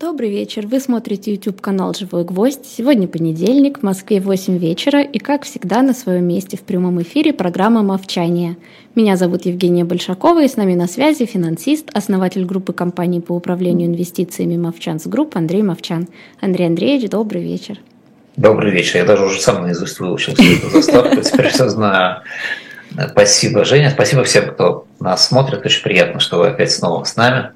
Добрый вечер. Вы смотрите YouTube-канал «Живой гвоздь». Сегодня понедельник, в Москве 8 вечера, и, как всегда, на своем месте в прямом эфире программа «Мовчание». Меня зовут Евгения Большакова, и с нами на связи финансист, основатель группы компаний по управлению инвестициями «Movchan's Group» Андрей Мовчан. Андрей Андреевич, добрый вечер. Добрый вечер. Я даже уже сам наизусть выучил всю эту заставку, теперь все знаю. Спасибо, Женя. Спасибо всем, кто нас смотрит. Очень приятно, что вы опять снова с нами.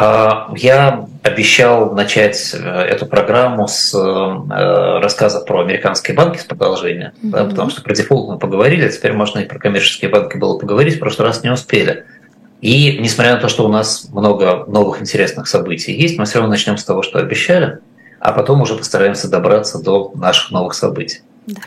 А, я обещал начать э, эту программу с э, рассказа про американские банки с продолжения, mm-hmm. да, потому что про дефолт мы поговорили, а теперь можно и про коммерческие банки было поговорить, в прошлый раз не успели. И несмотря на то, что у нас много новых интересных событий есть, мы все равно начнем с того, что обещали, а потом уже постараемся добраться до наших новых событий. Да.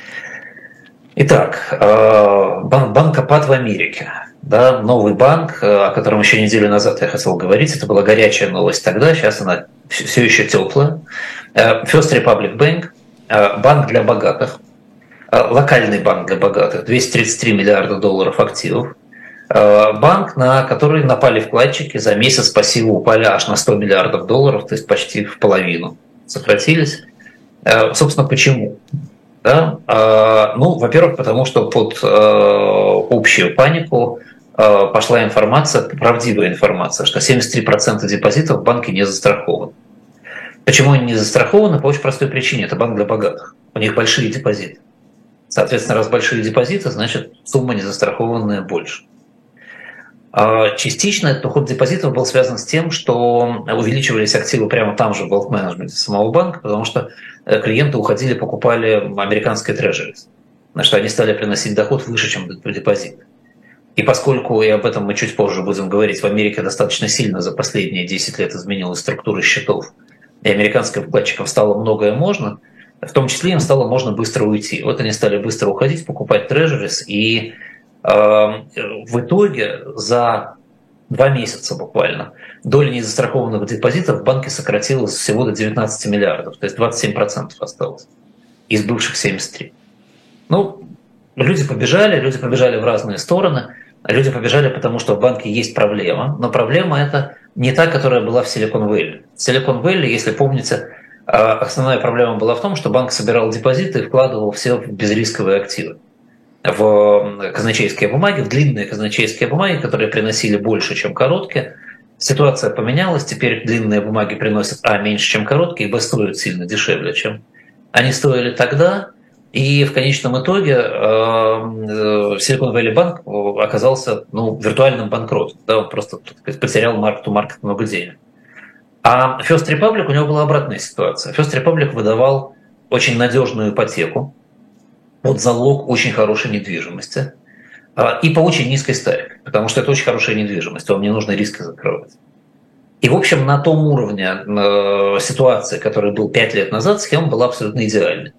Итак, э, банк Апат в Америке да, новый банк, э, о котором еще неделю назад я хотел говорить, это была горячая новость тогда, сейчас она все еще теплая. Э, First Republic Bank, э, банк для богатых, локальный банк для богатых, 233 миллиарда долларов активов, банк, на который напали вкладчики, за месяц пассивы упали аж на 100 миллиардов долларов, то есть почти в половину сократились. Собственно, почему? Да? Ну, во-первых, потому что под общую панику пошла информация, правдивая информация, что 73% депозитов в банке не застрахованы. Почему они не застрахованы? По очень простой причине. Это банк для богатых. У них большие депозиты. Соответственно, раз большие депозиты, значит сумма не застрахованная больше. А частично этот уход депозитов был связан с тем, что увеличивались активы прямо там же в wealth management самого банка, потому что э, клиенты уходили, покупали американские трежерис. Значит, они стали приносить доход выше, чем депозит. И поскольку, и об этом мы чуть позже будем говорить, в Америке достаточно сильно за последние 10 лет изменилась структура счетов, и американским вкладчикам стало многое можно, в том числе им стало можно быстро уйти. Вот они стали быстро уходить, покупать трежерис, и э, в итоге за два месяца буквально доля незастрахованных депозитов в банке сократилась всего до 19 миллиардов, то есть 27% осталось из бывших 73. Ну, люди побежали, люди побежали в разные стороны. Люди побежали, потому что в банке есть проблема, но проблема это не та, которая была в Силикон-Вэлли. В Силикон-Вэлли, если помните, а, основная проблема была в том, что банк собирал депозиты и вкладывал все в безрисковые активы в казначейские бумаги, в длинные казначейские бумаги, которые приносили больше, чем короткие. Ситуация поменялась, теперь длинные бумаги приносят А меньше, чем короткие, и Б стоят сильно дешевле, чем они стоили тогда. И в конечном итоге эм, э, Silicon Valley Bank оказался ну, виртуальным банкротом. Да, просто потерял марк-то-маркет много денег. А First Republic у него была обратная ситуация. First Republic выдавал очень надежную ипотеку под залог очень хорошей недвижимости а, и по очень низкой ставке, потому что это очень хорошая недвижимость, вам не нужно риски закрывать. И, в общем, на том уровне э, ситуации, который был 5 лет назад, схема была абсолютно идеальной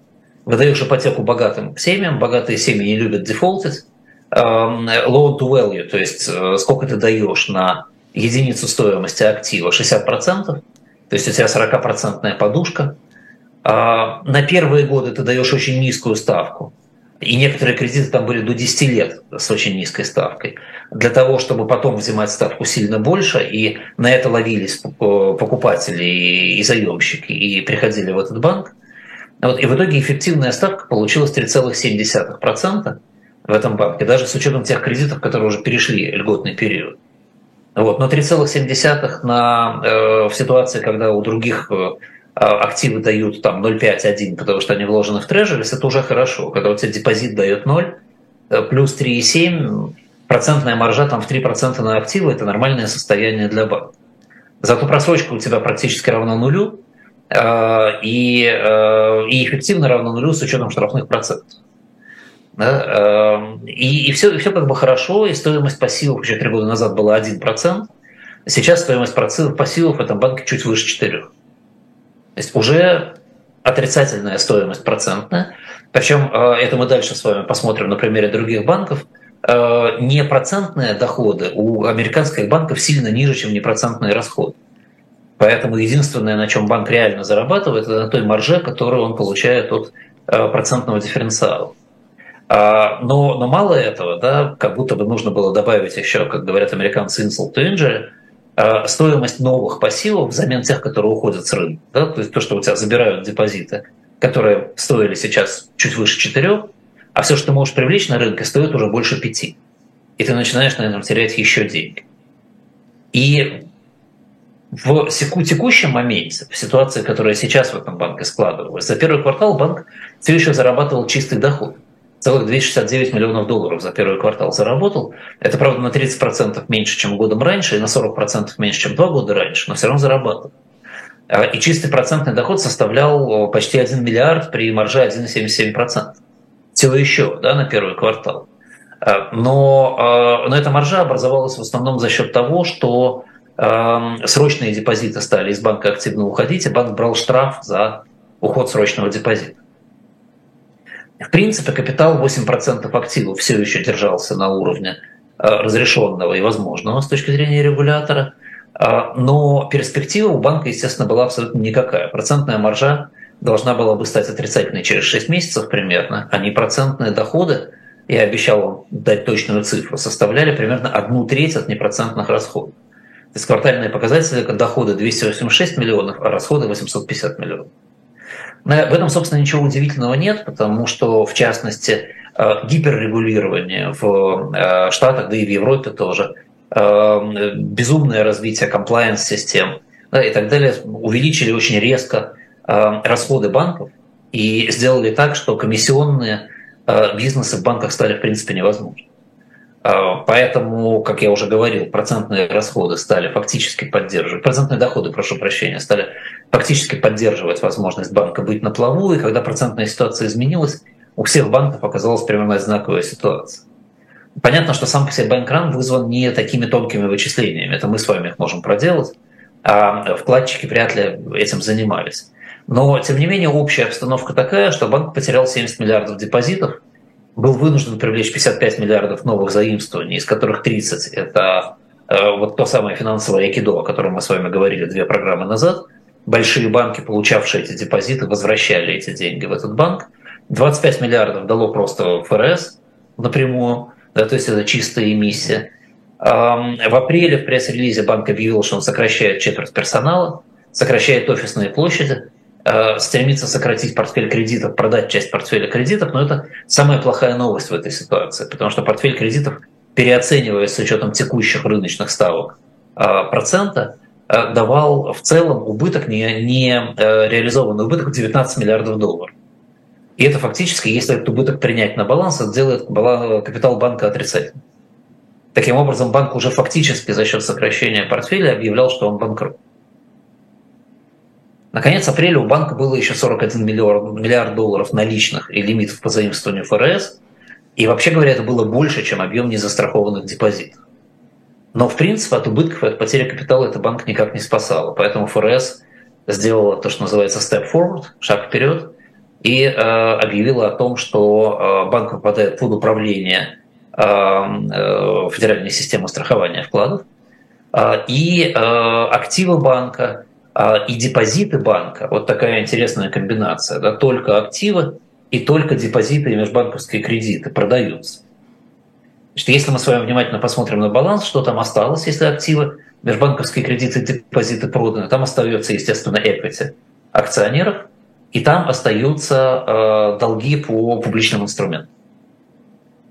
выдаешь ипотеку богатым семьям, богатые семьи не любят дефолтить, эм, loan to value, то есть э, сколько ты даешь на единицу стоимости актива, 60%, то есть у тебя 40% подушка. А, на первые годы ты даешь очень низкую ставку, и некоторые кредиты там были до 10 лет с очень низкой ставкой, для того, чтобы потом взимать ставку сильно больше, и на это ловились покупатели и заемщики, и приходили в этот банк. Вот, и в итоге эффективная ставка получилась 3,7% в этом банке, даже с учетом тех кредитов, которые уже перешли льготный период. Вот, но 3,7 на, э, в ситуации, когда у других э, активы дают там 0,5-1, потому что они вложены в трежерис, это уже хорошо. Когда у тебя депозит дает 0, э, плюс 3,7, процентная маржа там в 3% на активы, это нормальное состояние для банка. Зато просрочка у тебя практически равна нулю, и, э, и эффективно равно нулю с учетом штрафных процентов. Да? Э, и, и, все, и все как бы хорошо, и стоимость пассивов еще три года назад была 1%, сейчас стоимость пассивов в этом банке чуть выше 4%. То есть уже отрицательная стоимость процентная. Причем это мы дальше с вами посмотрим на примере других банков. Не процентные доходы у американских банков сильно ниже, чем непроцентные расходы. Поэтому единственное, на чем банк реально зарабатывает, это на той марже, которую он получает от э, процентного дифференциала. А, но, но мало этого, да, как будто бы нужно было добавить еще, как говорят американцы, insult to injury, стоимость новых пассивов взамен тех, которые уходят с рынка. Да? То есть то, что у тебя забирают депозиты, которые стоили сейчас чуть выше 4, а все, что ты можешь привлечь на рынке, стоит уже больше 5. И ты начинаешь на этом терять еще деньги. И в текущем моменте, в ситуации, которая сейчас в этом банке складывалась, за первый квартал банк все еще зарабатывал чистый доход. Целых 269 миллионов долларов за первый квартал заработал. Это, правда, на 30% меньше, чем годом раньше, и на 40% меньше, чем два года раньше, но все равно зарабатывал. А, и чистый процентный доход составлял почти 1 миллиард при марже 1,77%. Всего еще да, на первый квартал. А, но, а, но эта маржа образовалась в основном за счет того, что срочные депозиты стали из банка активно уходить, и банк брал штраф за уход срочного депозита. В принципе, капитал 8% активов все еще держался на уровне э, разрешенного и возможного с точки зрения регулятора, а, но перспектива у банка, естественно, была абсолютно никакая. Процентная маржа должна была бы стать отрицательной через 6 месяцев примерно, а не процентные доходы, я обещал вам дать точную цифру, составляли примерно одну треть от непроцентных расходов. То есть квартальные показатели доходы 286 миллионов, а расходы 850 миллионов. В этом, собственно, ничего удивительного нет, потому что, в частности, э, гиперрегулирование в э, Штатах, да и в Европе тоже, э, безумное развитие комплайенс-систем да, и так далее увеличили очень резко расходы банков и сделали так, что комиссионные бизнесы в банках стали, в принципе, невозможны. Поэтому, как я уже говорил, процентные расходы стали фактически поддерживать, процентные доходы, прошу прощения, стали фактически поддерживать возможность банка быть на плаву, и когда процентная ситуация изменилась, у всех банков оказалась примерно одинаковая ситуация. Понятно, что сам по себе банкран вызван не такими тонкими вычислениями, это мы с вами их можем проделать, а вкладчики вряд ли этим занимались. Но, тем не менее, общая обстановка такая, что банк потерял 70 миллиардов депозитов, был вынужден привлечь 55 миллиардов новых заимствований, из которых 30 – это э, вот то самое финансовое айкидо, о котором мы с вами говорили две программы назад – большие банки, получавшие эти депозиты, возвращали эти деньги в этот банк. 25 миллиардов дало просто ФРС напрямую, да, то есть это чистая эмиссия. В апреле в пресс-релизе банк объявил, что он сокращает четверть персонала, сокращает офисные площади, стремится сократить портфель кредитов, продать часть портфеля кредитов, но это самая плохая новость в этой ситуации, потому что портфель кредитов переоценивается с учетом текущих рыночных ставок э, процента, Э, давал в целом убыток, не, не э, реализованный убыток в 19 миллиардов долларов. И это фактически, если этот убыток принять на баланс, это делает капитал банка отрицательным. Таким образом, банк уже фактически за счет сокращения портфеля объявлял, что он банкрот. Наконец, апреля у банка было еще 41 миллиард, миллиард долларов наличных и лимитов по заимствованию ФРС. И вообще говоря, это было больше, чем объем незастрахованных депозитов. Но, в принципе, от убытков и от потери капитала это банк никак не спасало. Поэтому фрс сделала то, что называется step forward, шаг вперед, и э, объявила о том, что э, банк попадает под управление э, э, федеральной системы страхования вкладов, э, и э, активы банка, и депозиты банка, вот такая интересная комбинация, да, только активы и только депозиты и межбанковские кредиты продаются. Значит, если мы с вами внимательно посмотрим на баланс, что там осталось, если активы, межбанковские кредиты, депозиты проданы, там остается, естественно, equity акционеров, и там остаются э, долги по публичным инструментам.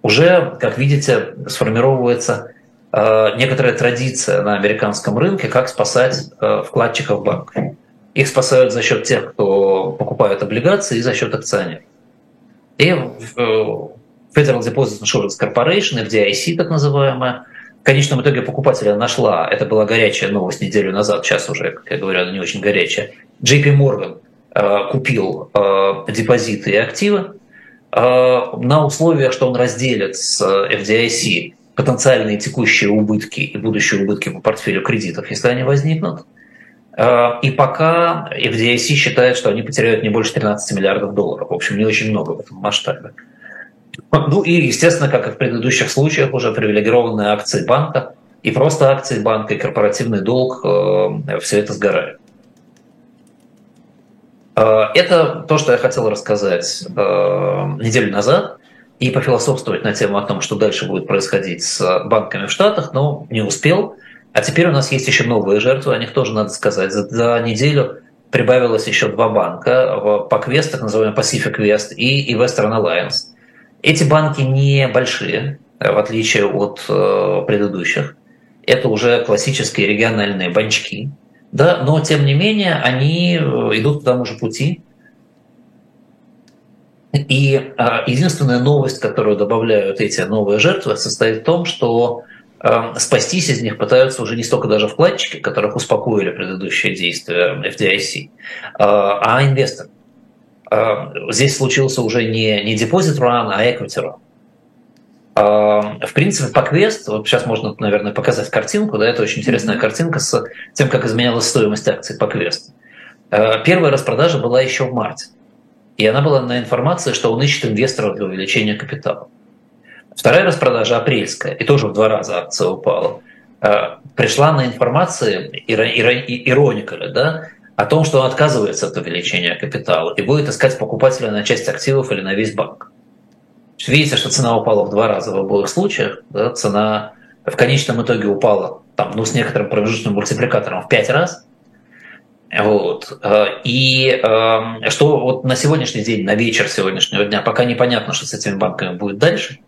Уже, как видите, сформировывается некоторая традиция на американском рынке, как спасать э, вкладчиков банков. Их спасают за счет тех, кто покупает облигации, и за счет акционеров. И э, Federal Deposit Insurance Corporation, FDIC так называемая, в конечном итоге покупателя нашла, это была горячая новость неделю назад, сейчас уже, как я говорю, она не очень горячая, JP Morgan э, купил э, депозиты и активы э, на условиях, что он разделит с FDIC потенциальные текущие убытки и будущие убытки по портфелю кредитов, если они возникнут. И пока FDIC считает, что они потеряют не больше 13 миллиардов долларов. В общем, не очень много в этом масштабе. Ну и, естественно, как и в предыдущих случаях, уже привилегированные акции банка и просто акции банка и корпоративный долг, э, все это сгорает. Э, это то, что я хотел рассказать э, неделю назад и пофилософствовать на тему о том, что дальше будет происходить с банками в Штатах, но не успел. А теперь у нас есть еще новые жертвы, о них тоже надо сказать. За, за неделю прибавилось еще два банка, PacWest, так называемый Pacific West и, и Western Alliance. Эти банки не большие, в отличие от э, предыдущих. Это уже классические региональные банчки, да, но тем не менее они э, идут по тому же пути. И э, единственная новость, которую добавляют эти новые жертвы, состоит в том, что э, спастись из них пытаются уже не столько даже вкладчики, которых успокоили предыдущие действия FDIC, э, а инвесторы. Э, здесь случился уже не, не deposit run, а equity run. Э, в принципе, по квест, вот сейчас можно, наверное, показать картинку, да, это очень интересная картинка с тем, как изменялась стоимость акций по квест. Э, первая распродажа была еще в марте, и она была на информации, что он ищет инвесторов для увеличения капитала. Вторая распродажа апрельская, и тоже в два раза акция упала, пришла на информации ироника, да, о том, что он отказывается от увеличения капитала и будет искать покупателя на часть активов или на весь банк. Видите, что цена упала в два раза в обоих случаях. Да? Цена в конечном итоге упала там, ну, с некоторым промежуточным мультипликатором в пять раз. Вот. И э, что вот на сегодняшний день, на вечер сегодняшнего дня, пока непонятно, что с этими банками будет дальше.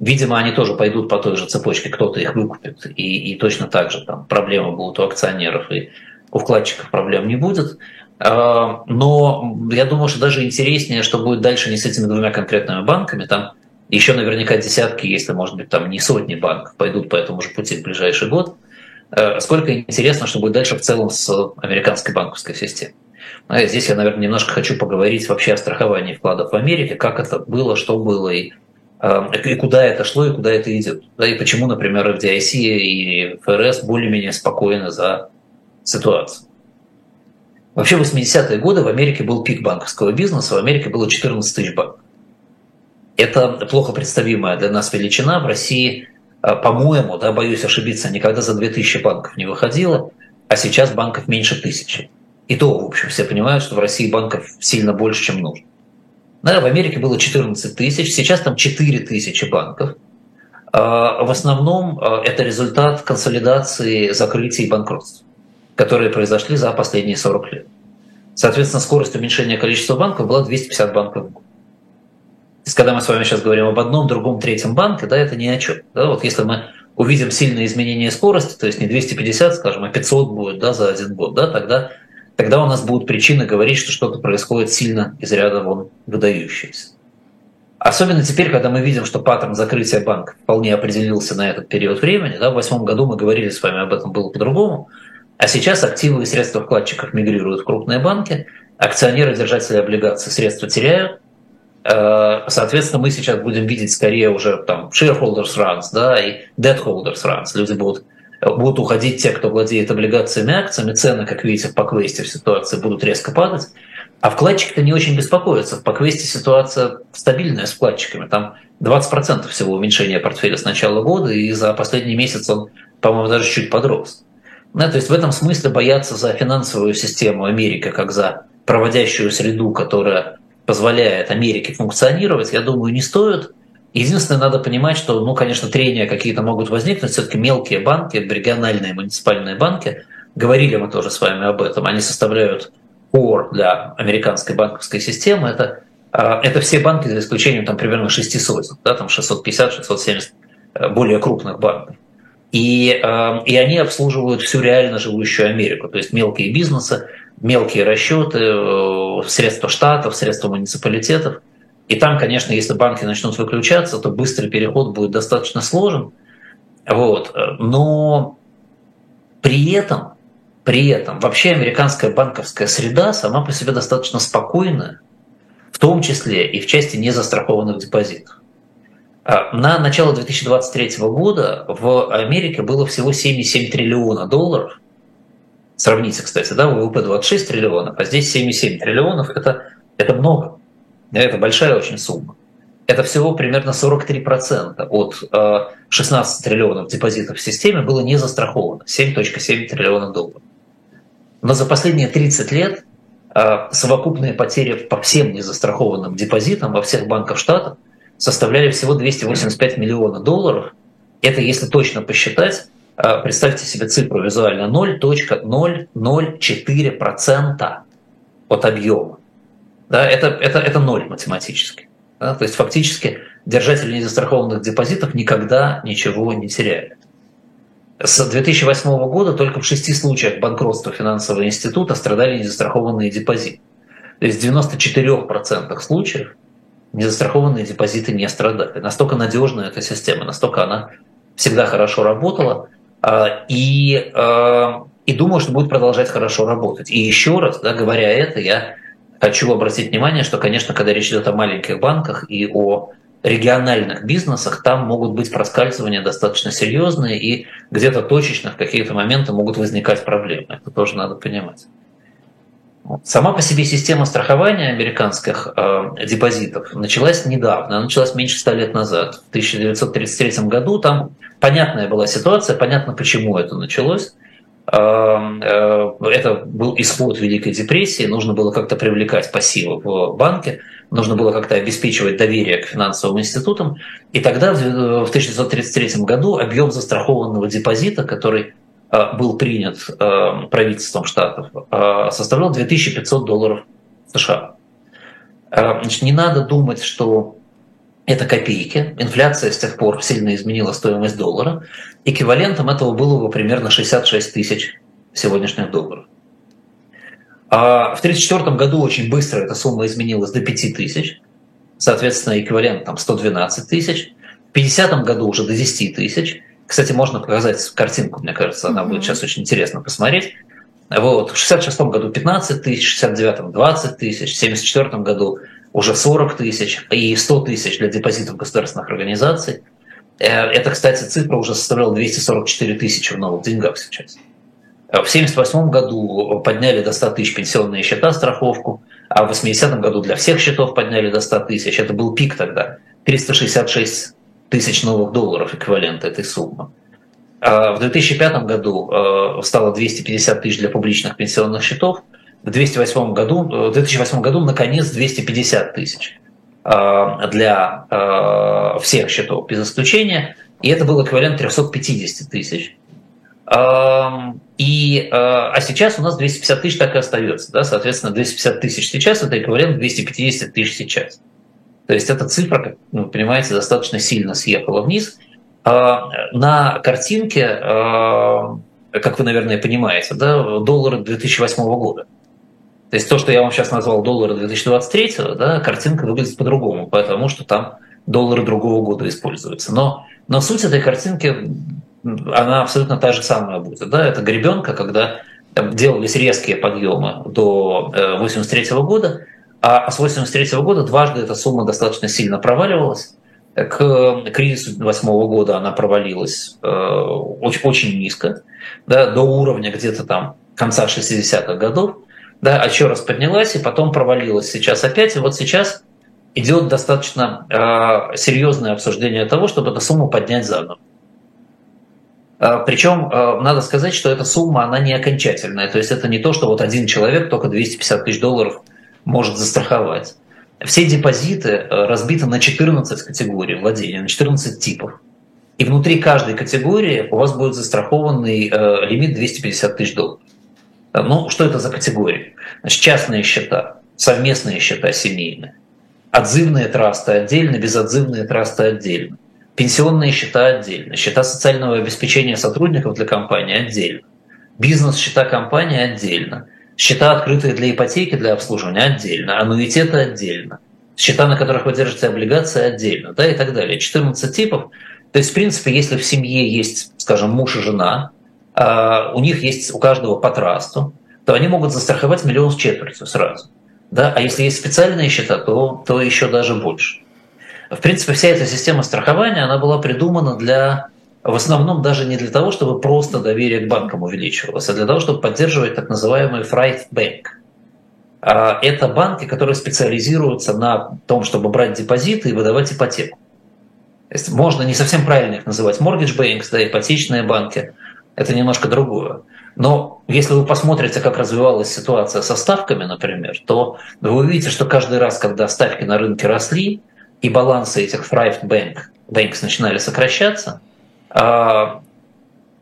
Видимо, они тоже пойдут по той же цепочке, кто-то их выкупит, и, и точно так же там проблемы будут у акционеров и у вкладчиков проблем не будет. А, но я думаю, что даже интереснее, что будет дальше не с этими двумя конкретными банками. Там еще наверняка десятки, если, может быть, там не сотни банков пойдут по этому же пути в ближайший год. А, сколько интересно, что будет дальше в целом с американской банковской системой. А здесь я, наверное, немножко хочу поговорить вообще о страховании вкладов в Америке, как это было, что было и, и куда это шло и куда это идет. Да, и почему, например, FDIC и ФРС более-менее спокойны за ситуацию. Вообще в 80-е годы в Америке был пик банковского бизнеса, в Америке было 14 тысяч банков. Это плохо представимая для нас величина. В России, по-моему, да, боюсь ошибиться, никогда за 2000 банков не выходило, а сейчас банков меньше тысячи. И то, в общем, все понимают, что в России банков сильно больше, чем нужно. Да, в Америке было 14 тысяч, сейчас там 4 тысячи банков. А, в основном а, это результат консолидации, закрытия и банкротства которые произошли за последние 40 лет. Соответственно, скорость уменьшения количества банков была 250 банков в год. То есть, когда мы с вами сейчас говорим об одном, другом, третьем банке, да, это ни о чем. Да, вот если мы увидим сильное изменение скорости, то есть не 250, скажем, а 500 будет да, за один год, да, тогда, тогда у нас будут причины говорить, что что-то происходит сильно из ряда вон выдающееся. Особенно теперь, когда мы видим, что паттерн закрытия банка вполне определился на этот период времени. Да, в восьмом году мы говорили с вами об этом было по-другому. А сейчас активы и средства вкладчиков мигрируют в крупные банки, акционеры, держатели облигаций средства теряют, Соответственно, мы сейчас будем видеть скорее уже там shareholders runs да, и debt holders runs. Люди будут, будут уходить те, кто владеет облигациями, акциями. Цены, как видите, в поквесте в ситуации будут резко падать. А вкладчики-то не очень беспокоятся. В поквесте ситуация стабильная с вкладчиками. Там 20% всего уменьшения портфеля с начала года, и за последний месяц он, по-моему, даже чуть подрос. Да, то есть в этом смысле бояться за финансовую систему Америки, как за проводящую среду, которая позволяет Америке функционировать, я думаю, не стоит. Единственное, надо понимать, что, ну, конечно, трения какие-то могут возникнуть, все-таки мелкие банки, региональные муниципальные банки, говорили мы тоже с вами об этом, они составляют core для американской банковской системы. Это, а, это все банки, за исключением там примерно 600, да, там 650-670 э, более крупных банков. И, эм, и они обслуживают всю реально живущую Америку, то есть мелкие бизнесы, мелкие расчеты, э, средства штатов, средства муниципалитетов. И там, конечно, если банки начнут выключаться, то быстрый переход будет достаточно сложен. Вот. Но при этом, при этом вообще американская банковская среда сама по себе достаточно спокойная, в том числе и в части незастрахованных депозитов. А, на начало 2023 года в Америке было всего 7,7 триллиона долларов. Сравните, кстати, да, ВВП 26 триллионов, а здесь 7,7 триллионов это, – это много. Это большая очень сумма. Это всего примерно 43% от 16 триллионов депозитов в системе было не застраховано. 7,7 триллионов долларов. Но за последние 30 лет совокупные потери по всем незастрахованным депозитам во всех банках штата – составляли всего 285 миллионов долларов. Это, если точно посчитать, представьте себе цифру визуально 0.004% от объема. Да, это, это, это ноль математически. Да, то есть фактически держатели незастрахованных депозитов никогда ничего не теряют. С 2008 года только в шести случаях банкротства финансового института страдали незастрахованные депозиты. То есть в 94% случаев незастрахованные депозиты не страдали. Настолько надежная эта система, настолько она всегда хорошо работала. А, и, а, и думаю, что будет продолжать хорошо работать. И еще раз, да, говоря это, я хочу обратить внимание, что, конечно, когда речь идет о маленьких банках и о региональных бизнесах, там могут быть проскальзывания достаточно серьезные, и где-то точечно в какие-то моменты могут возникать проблемы. Это тоже надо понимать. Сама по себе система страхования американских э, депозитов началась недавно, она началась меньше ста лет назад, в 1933 году. Там понятная была ситуация, понятно, почему это началось. Э, э, это был исход Великой депрессии, нужно было как-то привлекать пассивы в банке, нужно было как-то обеспечивать доверие к финансовым институтам. И тогда, в 1933 году, объем застрахованного депозита, который э, был принят э, правительством штатов, э, составлял 2500 долларов США. Значит, не надо думать, что это копейки. Инфляция с тех пор сильно изменила стоимость доллара. Эквивалентом этого было бы примерно 66 тысяч сегодняшних долларов. А в 1934 году очень быстро эта сумма изменилась до 5 тысяч, соответственно, эквивалент там 112 тысяч. В 50 году уже до 10 тысяч. Кстати, можно показать картинку, мне кажется, она mm-hmm. будет сейчас очень интересно посмотреть. Вот. В 66 году 15 тысяч, в 69 20 тысяч, в 74 году уже 40 тысяч и 100 тысяч для депозитов государственных организаций. Э, это, кстати, цифра уже составляла 244 тысячи в новых деньгах сейчас. В 1978 году подняли до 100 тысяч пенсионные счета, страховку, а в 80 году для всех счетов подняли до 100 тысяч. Это был пик тогда. 366 тысяч новых долларов эквивалент этой суммы. А в 2005 году э, стало 250 тысяч для публичных пенсионных счетов. В 2008 году, э, в 2008 году наконец 250 тысяч э, для всех счетов без исключения. И это был эквивалент 350 тысяч. И, а сейчас у нас 250 тысяч так и остается. Да? Соответственно, 250 тысяч сейчас – это эквивалент 250 тысяч сейчас. То есть эта цифра, как вы понимаете, достаточно сильно съехала вниз. А, на картинке, а, как вы, наверное, понимаете, да, доллары 2008 года. То есть то, что я вам сейчас назвал доллары 2023, да, картинка выглядит по-другому, потому что там доллары другого года используются. Но, но суть этой картинки она абсолютно та же самая будет. Да? Это гребенка, когда там, делались резкие подъемы до 1983 э, года, а с 1983 года дважды эта сумма достаточно сильно проваливалась. К кризису 2008 года она провалилась э, очень, очень низко, да, до уровня где-то там конца 60-х годов, да, а еще раз поднялась и потом провалилась сейчас опять. И вот сейчас идет достаточно э, серьезное обсуждение того, чтобы эту сумму поднять заново. Причем надо сказать, что эта сумма, она не окончательная. То есть это не то, что вот один человек только 250 тысяч долларов может застраховать. Все депозиты а, разбиты на 14 категорий владения, на 14 типов. И внутри каждой категории у вас будет застрахованный лимит 250 тысяч долларов. Ну, что это за категории? Значит, частные счета, совместные счета семейные, отзывные трасты отдельно, безотзывные трасты отдельно. Пенсионные счета отдельно, счета социального обеспечения сотрудников для компании отдельно, бизнес-счета компании отдельно, счета, открытые для ипотеки, для обслуживания отдельно, аннуитеты отдельно, счета, на которых вы держите облигации отдельно, да, и так далее. 14 типов. То есть, в принципе, если в семье есть, скажем, муж и жена, а у них есть у каждого по трасту, то они могут застраховать миллион с четвертью сразу. Да? А если есть специальные счета, то, то еще даже больше. В принципе, вся эта система страхования, она была придумана для, в основном даже не для того, чтобы просто доверие к банкам увеличивалось, а для того, чтобы поддерживать так называемый Fright Bank. А это банки, которые специализируются на том, чтобы брать депозиты и выдавать ипотеку. То есть можно не совсем правильно их называть mortgage banks, да, ипотечные банки. Это немножко другое. Но если вы посмотрите, как развивалась ситуация со ставками, например, то вы увидите, что каждый раз, когда ставки на рынке росли, и балансы этих private bank, banks начинали сокращаться,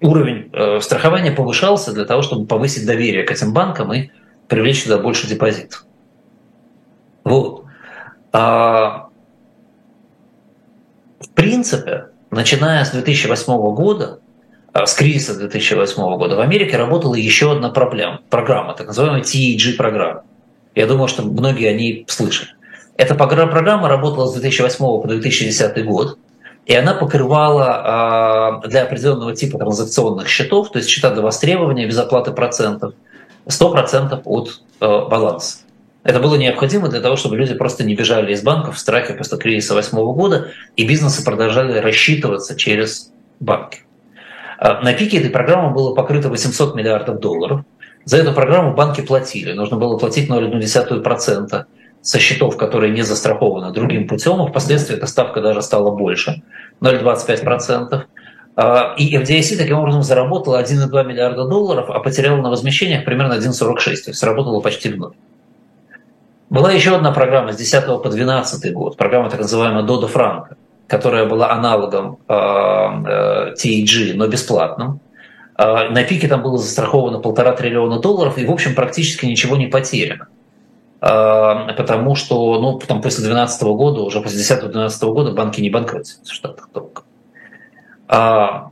уровень э, страхования повышался для того, чтобы повысить доверие к этим банкам и привлечь туда больше депозитов. Вот. А, в принципе, начиная с 2008 года, а, с кризиса 2008 года, в Америке работала еще одна проблема, программа, так называемая TEG-программа. Я думаю, что многие о ней слышали. Эта программа работала с 2008 по 2010 год, и она покрывала для определенного типа транзакционных счетов, то есть счета до востребования без оплаты процентов, 100% от э, баланса. Это было необходимо для того, чтобы люди просто не бежали из банков в страхе после кризиса 2008 года, и бизнесы продолжали рассчитываться через банки. А, на пике этой программы было покрыто 800 миллиардов долларов. За эту программу банки платили. Нужно было платить 0,1% со счетов, которые не застрахованы другим путем. И впоследствии эта ставка даже стала больше, 0,25%. А, и FDIC таким образом заработала 1,2 миллиарда долларов, а потеряла на возмещениях примерно 1,46, то есть работала почти в ноль. Была еще одна программа с 10 по 12 год, программа так называемая Дода Франка, которая была аналогом э, э, TEG, но бесплатным. Э, на пике там было застраховано полтора триллиона долларов, и, в общем, практически ничего не потеряно. Потому что ну, там после 2012 года, уже после 10-12 года банки не банкротятся в Штатах только. А,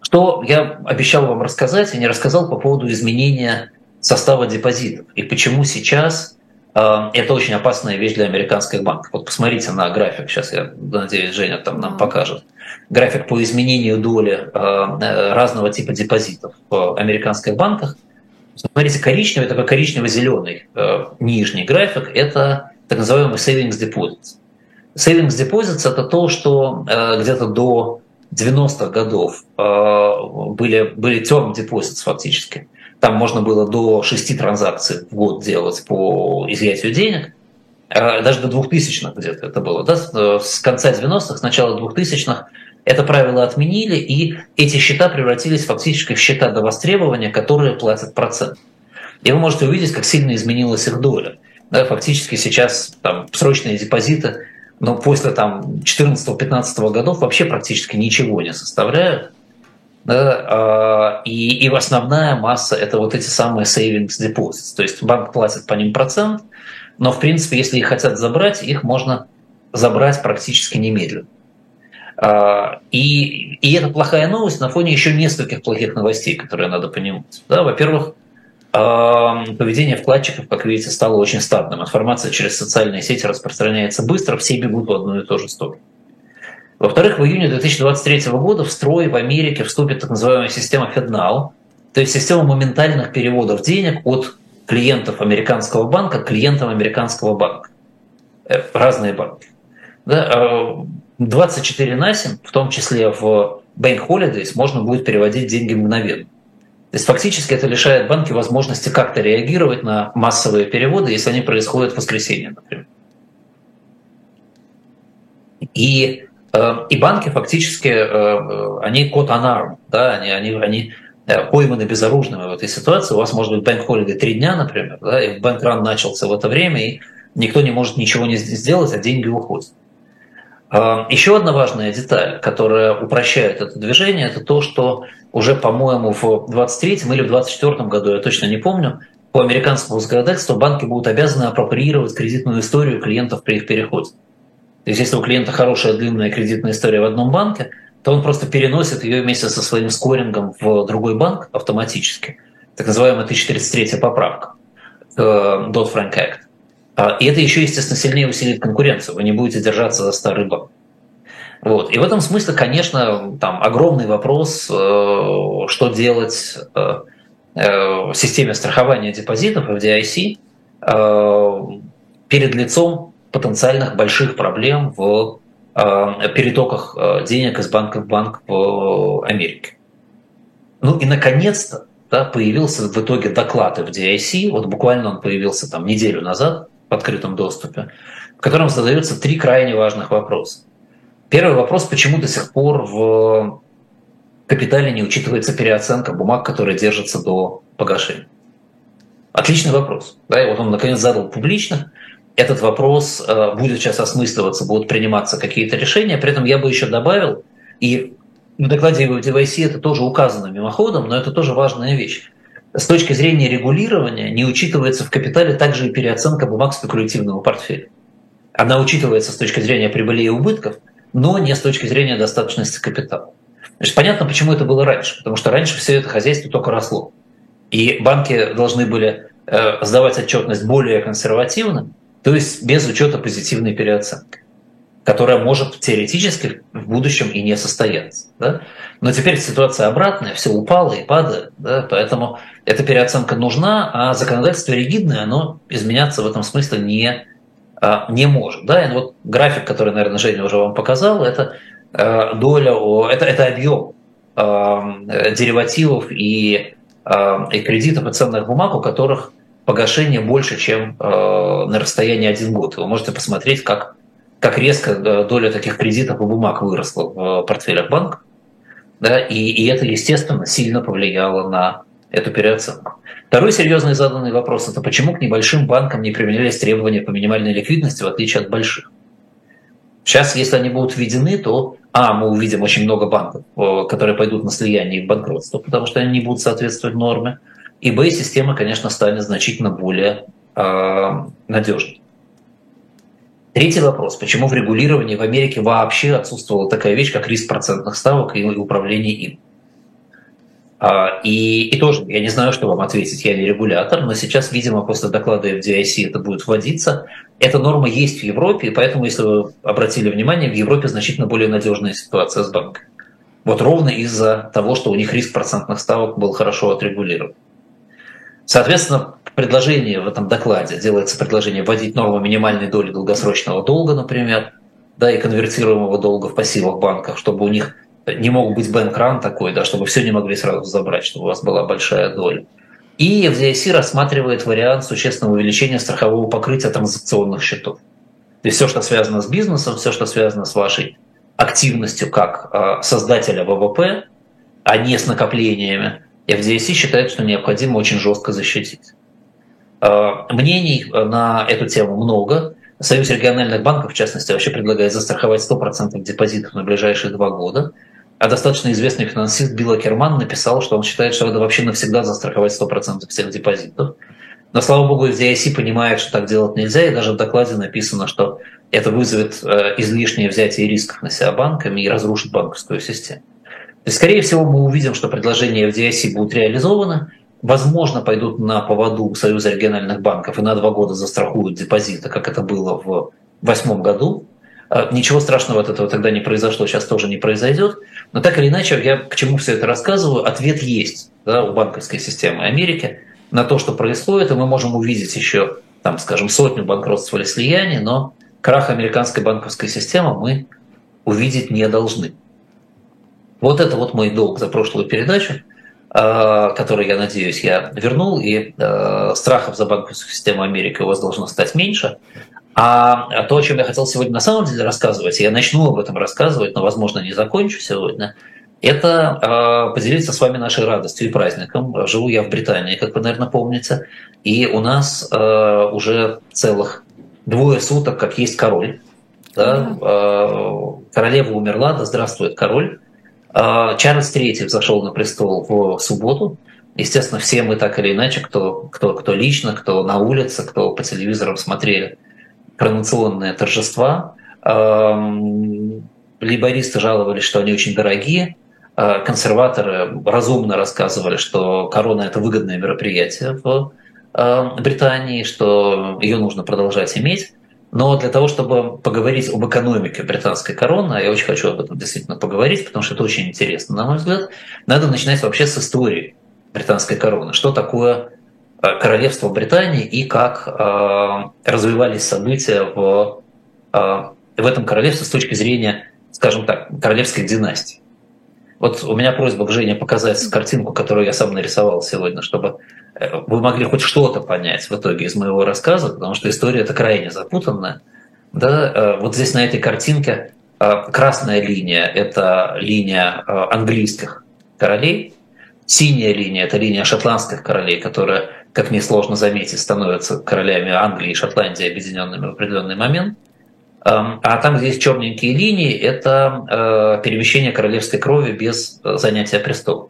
что я обещал вам рассказать, я не рассказал по поводу изменения состава депозитов и почему сейчас а, это очень опасная вещь для американских банков. Вот посмотрите на график, сейчас я надеюсь, Женя там нам покажет. График по изменению доли а, э, разного типа депозитов в американских банках. Смотрите, коричневый, такой коричнево-зеленый э, нижний график – это так называемый savings deposits. Savings deposits – это то, что э, где-то до 90-х годов э, были, были term deposits фактически. Там можно было до 6 транзакций в год делать по изъятию денег. Э, даже до 2000-х где-то это было. Да? С конца 90-х, с начала 2000-х это правило отменили, и эти счета превратились фактически в счета до востребования, которые платят процент. И вы можете увидеть, как сильно изменилась их доля. Да, фактически сейчас там, срочные депозиты но после там 14-15 годов вообще практически ничего не составляют. Да, а, и, и основная масса это вот эти самые savings deposits. То есть банк платит по ним процент, но в принципе, если их хотят забрать, их можно забрать практически немедленно. А, и, и это плохая новость на фоне еще нескольких плохих новостей, которые надо понимать. Да, во-первых, поведение вкладчиков, как видите, стало очень статным. Информация через социальные сети распространяется быстро, все бегут в одну и ту же сторону. Во-вторых, в июне 2023 года в строй в Америке вступит так называемая система FedNow, то есть система моментальных переводов денег от клиентов американского банка к клиентам американского банка. Э, разные банки. 24 на 7, в том числе в Bank Holidays, можно будет переводить деньги мгновенно. То есть фактически это лишает банки возможности как-то реагировать на массовые переводы, если они происходят в воскресенье, например. И, э, и банки фактически, э, э, они код анарм, да, они, они, они пойманы безоружными в этой ситуации. У вас может быть банк холиды три дня, например, да, и банк-ран начался в это время, и никто не может ничего не сделать, а деньги уходят. Еще одна важная деталь, которая упрощает это движение, это то, что уже, по-моему, в 23 или в 24 году, я точно не помню, по американскому законодательству банки будут обязаны апроприировать кредитную историю клиентов при их переходе. То есть если у клиента хорошая длинная кредитная история в одном банке, то он просто переносит ее вместе со своим скорингом в другой банк автоматически. Так называемая 1033 поправка э, Dodd-Frank Act. А, и это еще, естественно, сильнее усилит конкуренцию. Вы не будете держаться за старый банк. Вот. И в этом смысле, конечно, там огромный вопрос, э, что делать э, э, системе страхования депозитов FDIC перед лицом потенциальных больших проблем в перетоках денег из банка в банк в Америке. Ну и наконец-то да, появился в итоге доклад FDIC, вот буквально он появился там неделю назад, в открытом доступе, в котором задаются три крайне важных вопроса. Первый вопрос, почему до сих пор в капитале не учитывается переоценка бумаг, которые держатся до погашения? Отличный вопрос. Да, и вот он наконец задал публично. Этот вопрос э, будет сейчас осмысливаться, будут приниматься какие-то решения. При этом я бы еще добавил, и в докладе DYC это тоже указано мимоходом, но это тоже важная вещь. С точки зрения регулирования не учитывается в капитале также и переоценка бумаг спекулятивного портфеля. Она учитывается с точки зрения прибыли и убытков, но не с точки зрения достаточности капитала. Значит, понятно, почему это было раньше. Потому что раньше все это хозяйство только росло. И банки должны были э, сдавать отчетность более консервативно, то есть без учета позитивной переоценки, которая может теоретически в будущем и не состояться. Да? Но теперь ситуация обратная, все упало и падает, да? поэтому эта переоценка нужна, а законодательство ригидное, оно изменяться в этом смысле не, а, не может. Да? И вот график, который, наверное, Женя уже вам показал, это Э, доля, это, это объем э, деривативов и, э, и кредитов и ценных бумаг, у которых погашение больше, чем на расстоянии один год. Вы можете посмотреть, как, как резко доля таких кредитов и бумаг выросла в портфелях банка. Да, и, и это, естественно, сильно повлияло на эту переоценку. Второй серьезный заданный вопрос – это почему к небольшим банкам не применялись требования по минимальной ликвидности, в отличие от больших? Сейчас, если они будут введены, то а, мы увидим очень много банков, которые пойдут на слияние и банкротство, потому что они не будут соответствовать норме. И Б, система, конечно, станет значительно более э, надежной. Третий вопрос. Почему в регулировании в Америке вообще отсутствовала такая вещь, как риск процентных ставок и управление им? А, и, и тоже, я не знаю, что вам ответить, я не регулятор, но сейчас, видимо, после доклада FDIC это будет вводиться. Эта норма есть в Европе, и поэтому, если вы обратили внимание, в Европе значительно более надежная ситуация с банками. Вот ровно из-за того, что у них риск процентных ставок был хорошо отрегулирован. Соответственно, предложение в этом докладе, делается предложение вводить норму минимальной доли долгосрочного долга, например, да, и конвертируемого долга в пассивах банках, чтобы у них не мог быть бэнкран такой, да, чтобы все не могли сразу забрать, чтобы у вас была большая доля. И FDIC рассматривает вариант существенного увеличения страхового покрытия транзакционных счетов. То есть все, что связано с бизнесом, все, что связано с вашей активностью как э, создателя ВВП, а не с накоплениями, FDIC считает, что необходимо очень жестко защитить. Э, мнений на эту тему много. Союз региональных банков, в частности, вообще предлагает застраховать 100% депозитов на ближайшие два года. А достаточно известный финансист Билл Керман написал, что он считает, что надо вообще навсегда застраховать 100% всех депозитов. Но, слава богу, FDIC понимает, что так делать нельзя, и даже в докладе написано, что это вызовет э, излишнее взятие рисков на себя банками и разрушит банковскую систему. То есть, скорее всего, мы увидим, что предложения FDIC будут реализованы, возможно, пойдут на поводу Союза региональных банков и на два года застрахуют депозиты, как это было в восьмом году, а, ничего страшного от этого тогда не произошло, сейчас тоже не произойдет. Но так или иначе, я к чему все это рассказываю, ответ есть да, у банковской системы Америки на то, что происходит, и мы можем увидеть еще, там, скажем, сотню банкротств или слияний, но крах американской банковской системы мы увидеть не должны. Вот это вот мой долг за прошлую передачу, который, я надеюсь, я вернул, и а, страхов за банковскую систему Америки у вас должно стать меньше. А то, о чем я хотел сегодня на самом деле рассказывать, я начну об этом рассказывать, но, возможно, не закончу сегодня, это э, поделиться с вами нашей радостью и праздником. Живу я в Британии, как вы, наверное, помните, и у нас э, уже целых двое суток, как есть король. Да? Э, королева умерла, да здравствует король. Э, Чарльз III взошел на престол в субботу. Естественно, все мы так или иначе, кто, кто, кто лично, кто на улице, кто по телевизорам смотрели коронационные торжества. Эм, лейбористы жаловались, что они очень дорогие. Э, консерваторы разумно рассказывали, что корона – это выгодное мероприятие в Британии, что ее нужно продолжать иметь. Но для того, чтобы поговорить об экономике британской короны, я очень хочу об этом действительно поговорить, потому что это очень интересно, на мой взгляд, надо начинать вообще с истории британской короны. Что такое Э, королевства Британии и как э, развивались события в, э, в этом королевстве с точки зрения, скажем так, королевской династии. Вот у меня просьба к Жене показать картинку, которую я сам нарисовал сегодня, чтобы вы могли хоть что-то понять в итоге из моего рассказа, потому что история это крайне запутанная. Да, вот здесь на этой картинке красная линия – это линия английских королей, синяя линия – это линия шотландских королей, которая как несложно заметить, становятся королями Англии и Шотландии объединенными в определенный момент. А там, где есть черненькие линии, это перемещение королевской крови без занятия престола.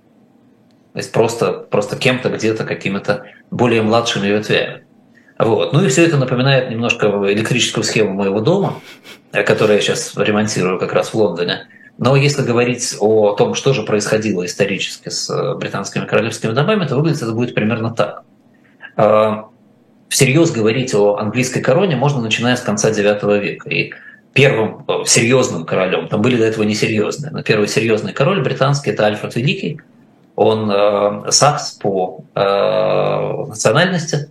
То есть просто, просто кем-то где-то, какими-то более младшими ветвями. Вот. Ну и все это напоминает немножко электрическую схему моего дома, которую я сейчас ремонтирую как раз в Лондоне. Но если говорить о том, что же происходило исторически с э, британскими королевскими домами, то выглядит это будет примерно так. Э, всерьез говорить о английской короне можно начиная с конца IX века. И первым э, серьезным королем, там были до этого несерьезные, но первый серьезный король британский – это Альфред Великий. Он сакс по национальности,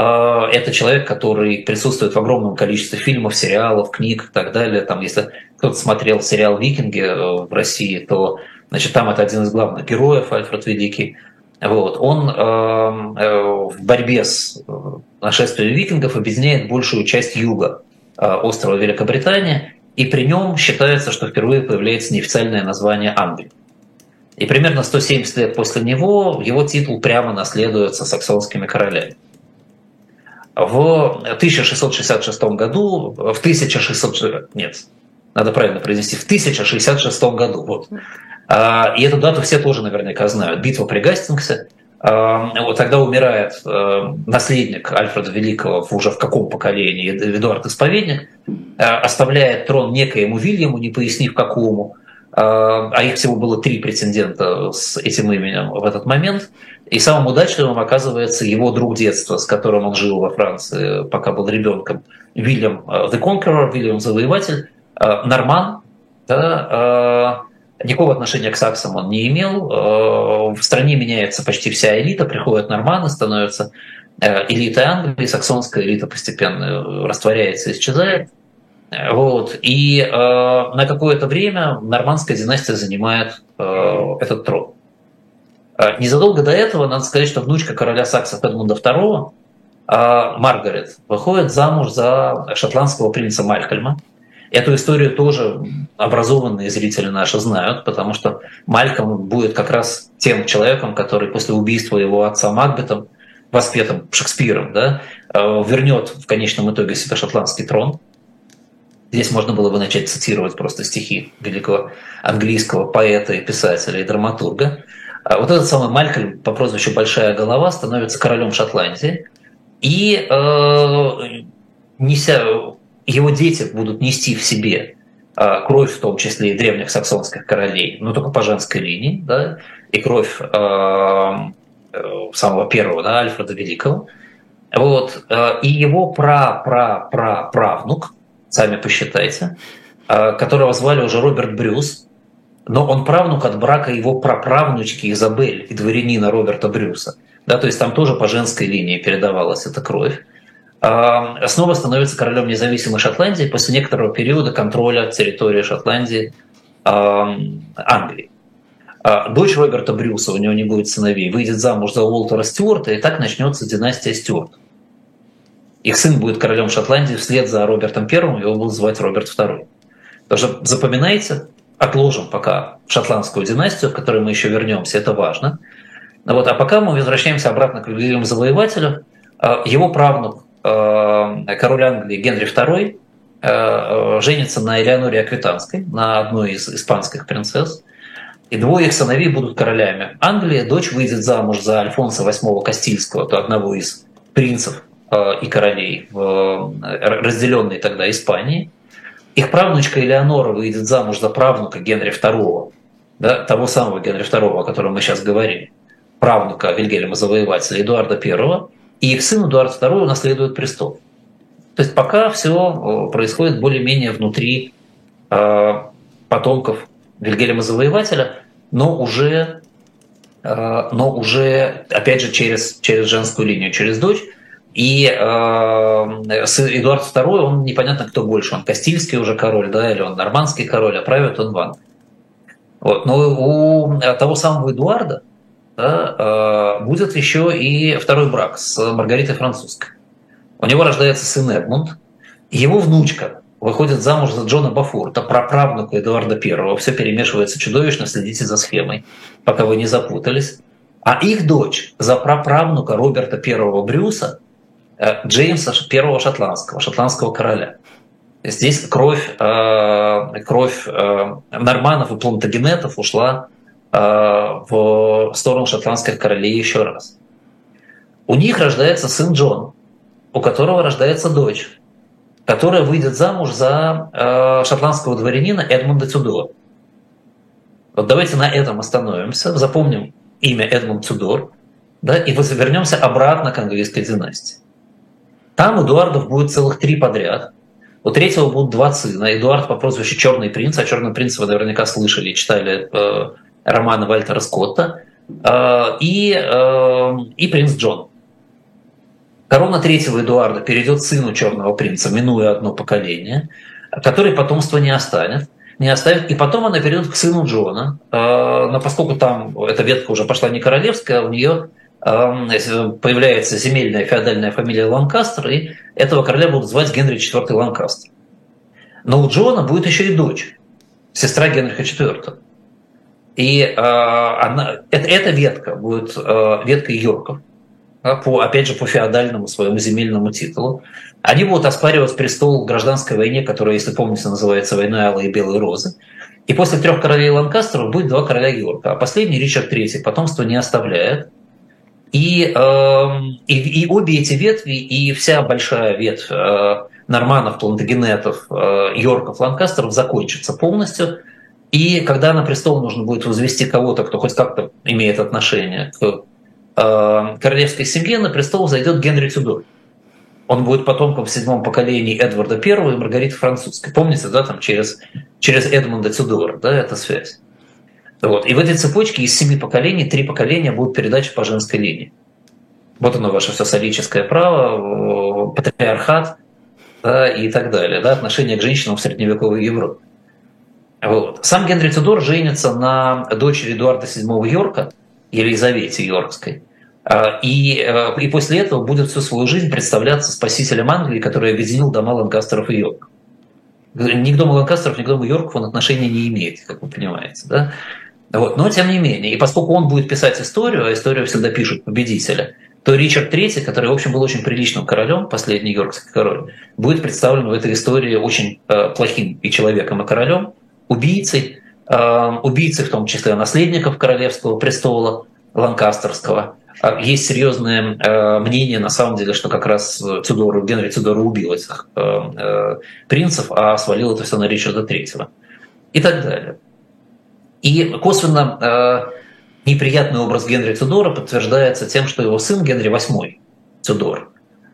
а, это человек, который присутствует в огромном количестве фильмов, сериалов, книг и так далее. Там, если кто-то смотрел сериал «Викинги» э, в России, то значит, там это один из главных героев, Альфред Великий. Вот. Он э, э, в борьбе с нашествием викингов объединяет большую часть юга острова Великобритания, и при нем считается, что впервые появляется неофициальное название Англии. И примерно 170 лет после него его титул прямо наследуется саксонскими королями. В 1666 году, в 1600, нет, надо правильно произнести, в 1066 году, вот. А, и эту дату все тоже наверняка знают. Битва при Гастингсе. А, вот тогда умирает э, наследник Альфреда Великого уже в каком поколении, Эдуард Исповедник, а, оставляет трон некоему Вильяму, не пояснив какому, а их всего было три претендента с этим именем в этот момент. И самым удачливым оказывается его друг детства, с которым он жил во Франции, пока был ребенком, Вильям э, the Conqueror, Вильям Завоеватель, э, Норман, да, э, никакого отношения к саксам он не имел. В стране меняется почти вся элита, приходят норманы, становятся элитой Англии, саксонская элита постепенно растворяется, исчезает. Вот. И э, на какое-то время нормандская династия занимает э, этот трон. Э, незадолго до этого, надо сказать, что внучка короля Саксов Эдмунда II, э, Маргарет, выходит замуж за шотландского принца Малькольма. Эту историю тоже образованные зрители наши знают, потому что Мальком будет как раз тем человеком, который после убийства его отца Макбетом, воспетым Шекспиром, да, э, вернет в конечном итоге себе шотландский трон. Здесь можно было бы начать цитировать просто стихи великого английского поэта и писателя и драматурга. А вот этот самый Малькольм по прозвищу Большая голова становится королем Шотландии, и э, неся, его дети будут нести в себе э, кровь, в том числе и древних саксонских королей, но только по женской линии, да, и кровь э, э самого первого, да, Альфреда Великого. Вот, э, и его пра-пра-пра-правнук, сами посчитайте, а, которого звали уже Роберт Брюс, но он правнук от брака его праправнучки Изабель и дворянина Роберта Брюса. Да, то есть там тоже по женской линии передавалась эта кровь. А, снова становится королем независимой Шотландии после некоторого периода контроля территории Шотландии а, Англии. Дочь Роберта Брюса, у него не будет сыновей, выйдет замуж за Уолтера Стюарта, и так начнется династия Стюарт. Их сын будет королем Шотландии вслед за Робертом Первым, его будут звать Роберт Второй. Тоже запоминайте, отложим пока шотландскую династию, к которой мы еще вернемся, это важно. Вот, а пока мы возвращаемся обратно к Вильяму Завоевателю. А, его правнук, а, король Англии Генри II, а, женится на Элеоноре Аквитанской, на одной из испанских принцесс. И двое их сыновей будут королями. Англия, дочь выйдет замуж за Альфонса VIII Кастильского, то одного из принцев Э, и королей в э, разделенной тогда Испании. Их правнучка Элеонора выйдет замуж за правнука Генри II, да, того самого Генри II, о котором мы сейчас говорим, правнука Вильгельма Завоевателя Эдуарда I, и их сын Эдуард II наследует престол. То есть пока все э, происходит более-менее внутри э, потомков Вильгельма Завоевателя, но уже, э, но уже опять же через, через женскую линию, через дочь, и э, Эдуард II, он непонятно кто больше, он Кастильский уже король, да, или он нормандский король, а правит он Ван. Вот. Но у того самого Эдуарда да, э, будет еще и второй брак с Маргаритой Французской. У него рождается сын Эдмунд, его внучка выходит замуж за Джона Бафурта, праправнука Эдуарда I. Все перемешивается чудовищно, следите за схемой, пока вы не запутались. А их дочь за праправнука Роберта I Брюса – Э, Джеймса, первого шотландского, шотландского короля. Здесь кровь, кровь норманов и плантагенетов ушла в сторону шотландских королей еще раз. У них рождается сын Джон, у которого рождается дочь, которая выйдет замуж за шотландского дворянина Эдмунда Тюдора. Вот давайте на этом остановимся, запомним имя Эдмунд Тюдор, да, и вернемся обратно к английской династии. Там Эдуардов будет целых три подряд. У третьего будут два сына. Эдуард по прозвищу Черный принц, о Черном принце вы наверняка слышали, читали э, романы Вальтера Скотта, э, и, э, и принц Джон. Корона третьего Эдуарда перейдет сыну Черного принца, минуя одно поколение, который потомство не останет не оставит. И потом она перейдет к сыну Джона. А, но поскольку там эта ветка уже пошла не королевская, у нее появляется земельная феодальная фамилия Ланкастер, и этого короля будут звать Генри IV Ланкастер. Но у Джона будет еще и дочь, сестра Генриха IV. И э, она, это, эта ветка будет э, веткой Йорков, по, опять же, по феодальному своему земельному титулу. Они будут оспаривать престол в гражданской войне, которая, если помните, называется «Войной Алой и Белой Розы». И после трех королей Ланкастеров будет два короля Йорка. А последний, Ричард III, потомство не оставляет. И, э, и, и обе эти ветви, и вся большая ветвь э, норманов, плантагенетов, э, Йорков, Ланкастеров закончится полностью. И когда на престол нужно будет возвести кого-то, кто хоть как-то имеет отношение к э, королевской семье, на престол зайдет Генри Тюдор. Он будет потомком в седьмом поколении Эдварда I и Маргариты Французской. Помните, да, там через, через Эдмунда Тюдора, да, эта связь. Вот. И в этой цепочке из семи поколений три поколения будут передачи по женской линии. Вот оно ваше все солическое право, патриархат да, и так далее, да, отношение к женщинам в средневековой Европе. Вот. Сам Генри Тюдор женится на дочери Эдуарда VII Йорка, Елизавете Йоркской. А, и, э, и после этого будет всю свою жизнь представляться спасителем Англии, который объединил дома Ланкастеров и Йорк. Ни к дому Ланкастеров, ни к дому Йорков он отношения не имеет, как вы понимаете. Да? Вот. Но тем не менее, и поскольку он будет писать историю, а историю всегда пишут победителя, то Ричард III, который, в общем, был очень приличным королем, последний йоркский король, будет представлен в этой истории очень э, плохим и человеком, и королем, убийцей, э, убийцей в том числе наследников королевского престола Ланкастерского. А есть серьезное э, мнение, на самом деле, что как раз Тюдор, Генри Тюдор убил этих э, э, принцев, а свалил это все на Ричарда III. И так далее. И косвенно неприятный образ Генри Тюдора подтверждается тем, что его сын Генри VIII Тюдор,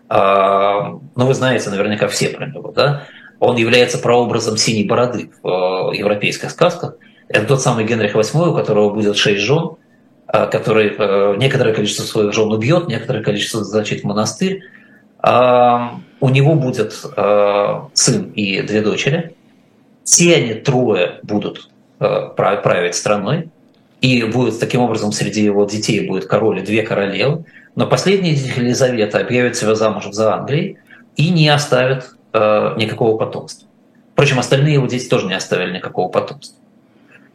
э, ну вы знаете наверняка все про него, да, он является прообразом синей бороды в э, европейских сказках. Это тот самый Генрих VIII, у которого будет шесть жен, э, который э, некоторое количество своих жен убьет, некоторое количество зачит в монастырь. У него будет сын и две дочери. Все они трое будут править страной. И будет таким образом среди его детей будет король и две королевы. Но последняя Елизавета объявит себя замуж за Англией и не оставит э, никакого потомства. Впрочем, остальные его дети тоже не оставили никакого потомства.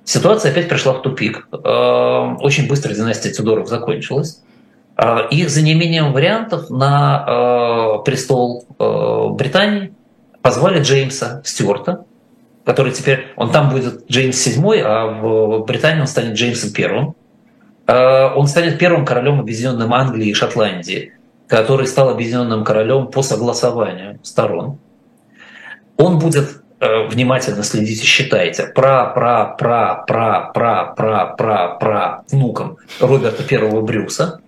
Ситуация опять пришла в тупик. Э, очень быстро династия Тюдоров закончилась. Э, и за неимением вариантов на э, престол э, Британии позвали Джеймса Стюарта, который теперь, он там будет Джеймс VII, а в Британии он станет Джеймсом I. Э, он станет первым королем объединенным Англии и Шотландии, который стал объединенным королем по согласованию сторон он будет э, внимательно следите, считайте. Про, про, про, про, про, про, про, про внуком Роберта Первого Брюса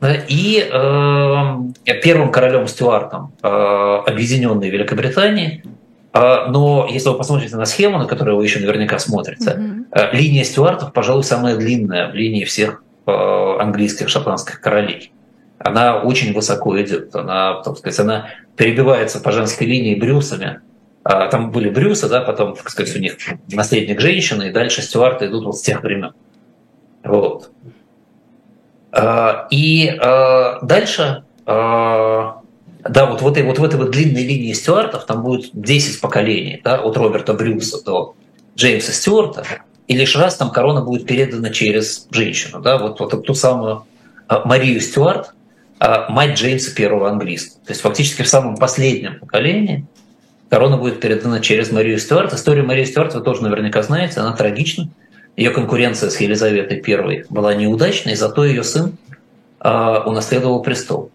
да, и э, первым королем Стюартом э, Объединенной Великобритании. Э, но если вы посмотрите на схему, на которую вы еще наверняка смотрите, mm-hmm. э, линия Стюартов, пожалуй, самая длинная в линии всех э, английских, шотландских королей она очень высоко идет, она, так сказать, она перебивается по женской линии брюсами, там были Брюсы, да, потом, так сказать, у них наследник женщины, и дальше стюарты идут вот с тех времен. Вот. И дальше да, вот в этой вот, в этой вот длинной линии стюартов там будет 10 поколений, да, от Роберта Брюса до Джеймса Стюарта, и лишь раз там корона будет передана через женщину, да, вот, вот ту самую а, Марию Стюарт, а, мать Джеймса первого английского. То есть фактически в самом последнем поколении корона будет передана через Марию Стюарт. Историю Марии Стюарт вы тоже наверняка знаете, она трагична. Ее конкуренция с Елизаветой I была неудачной, зато ее сын э, унаследовал престол.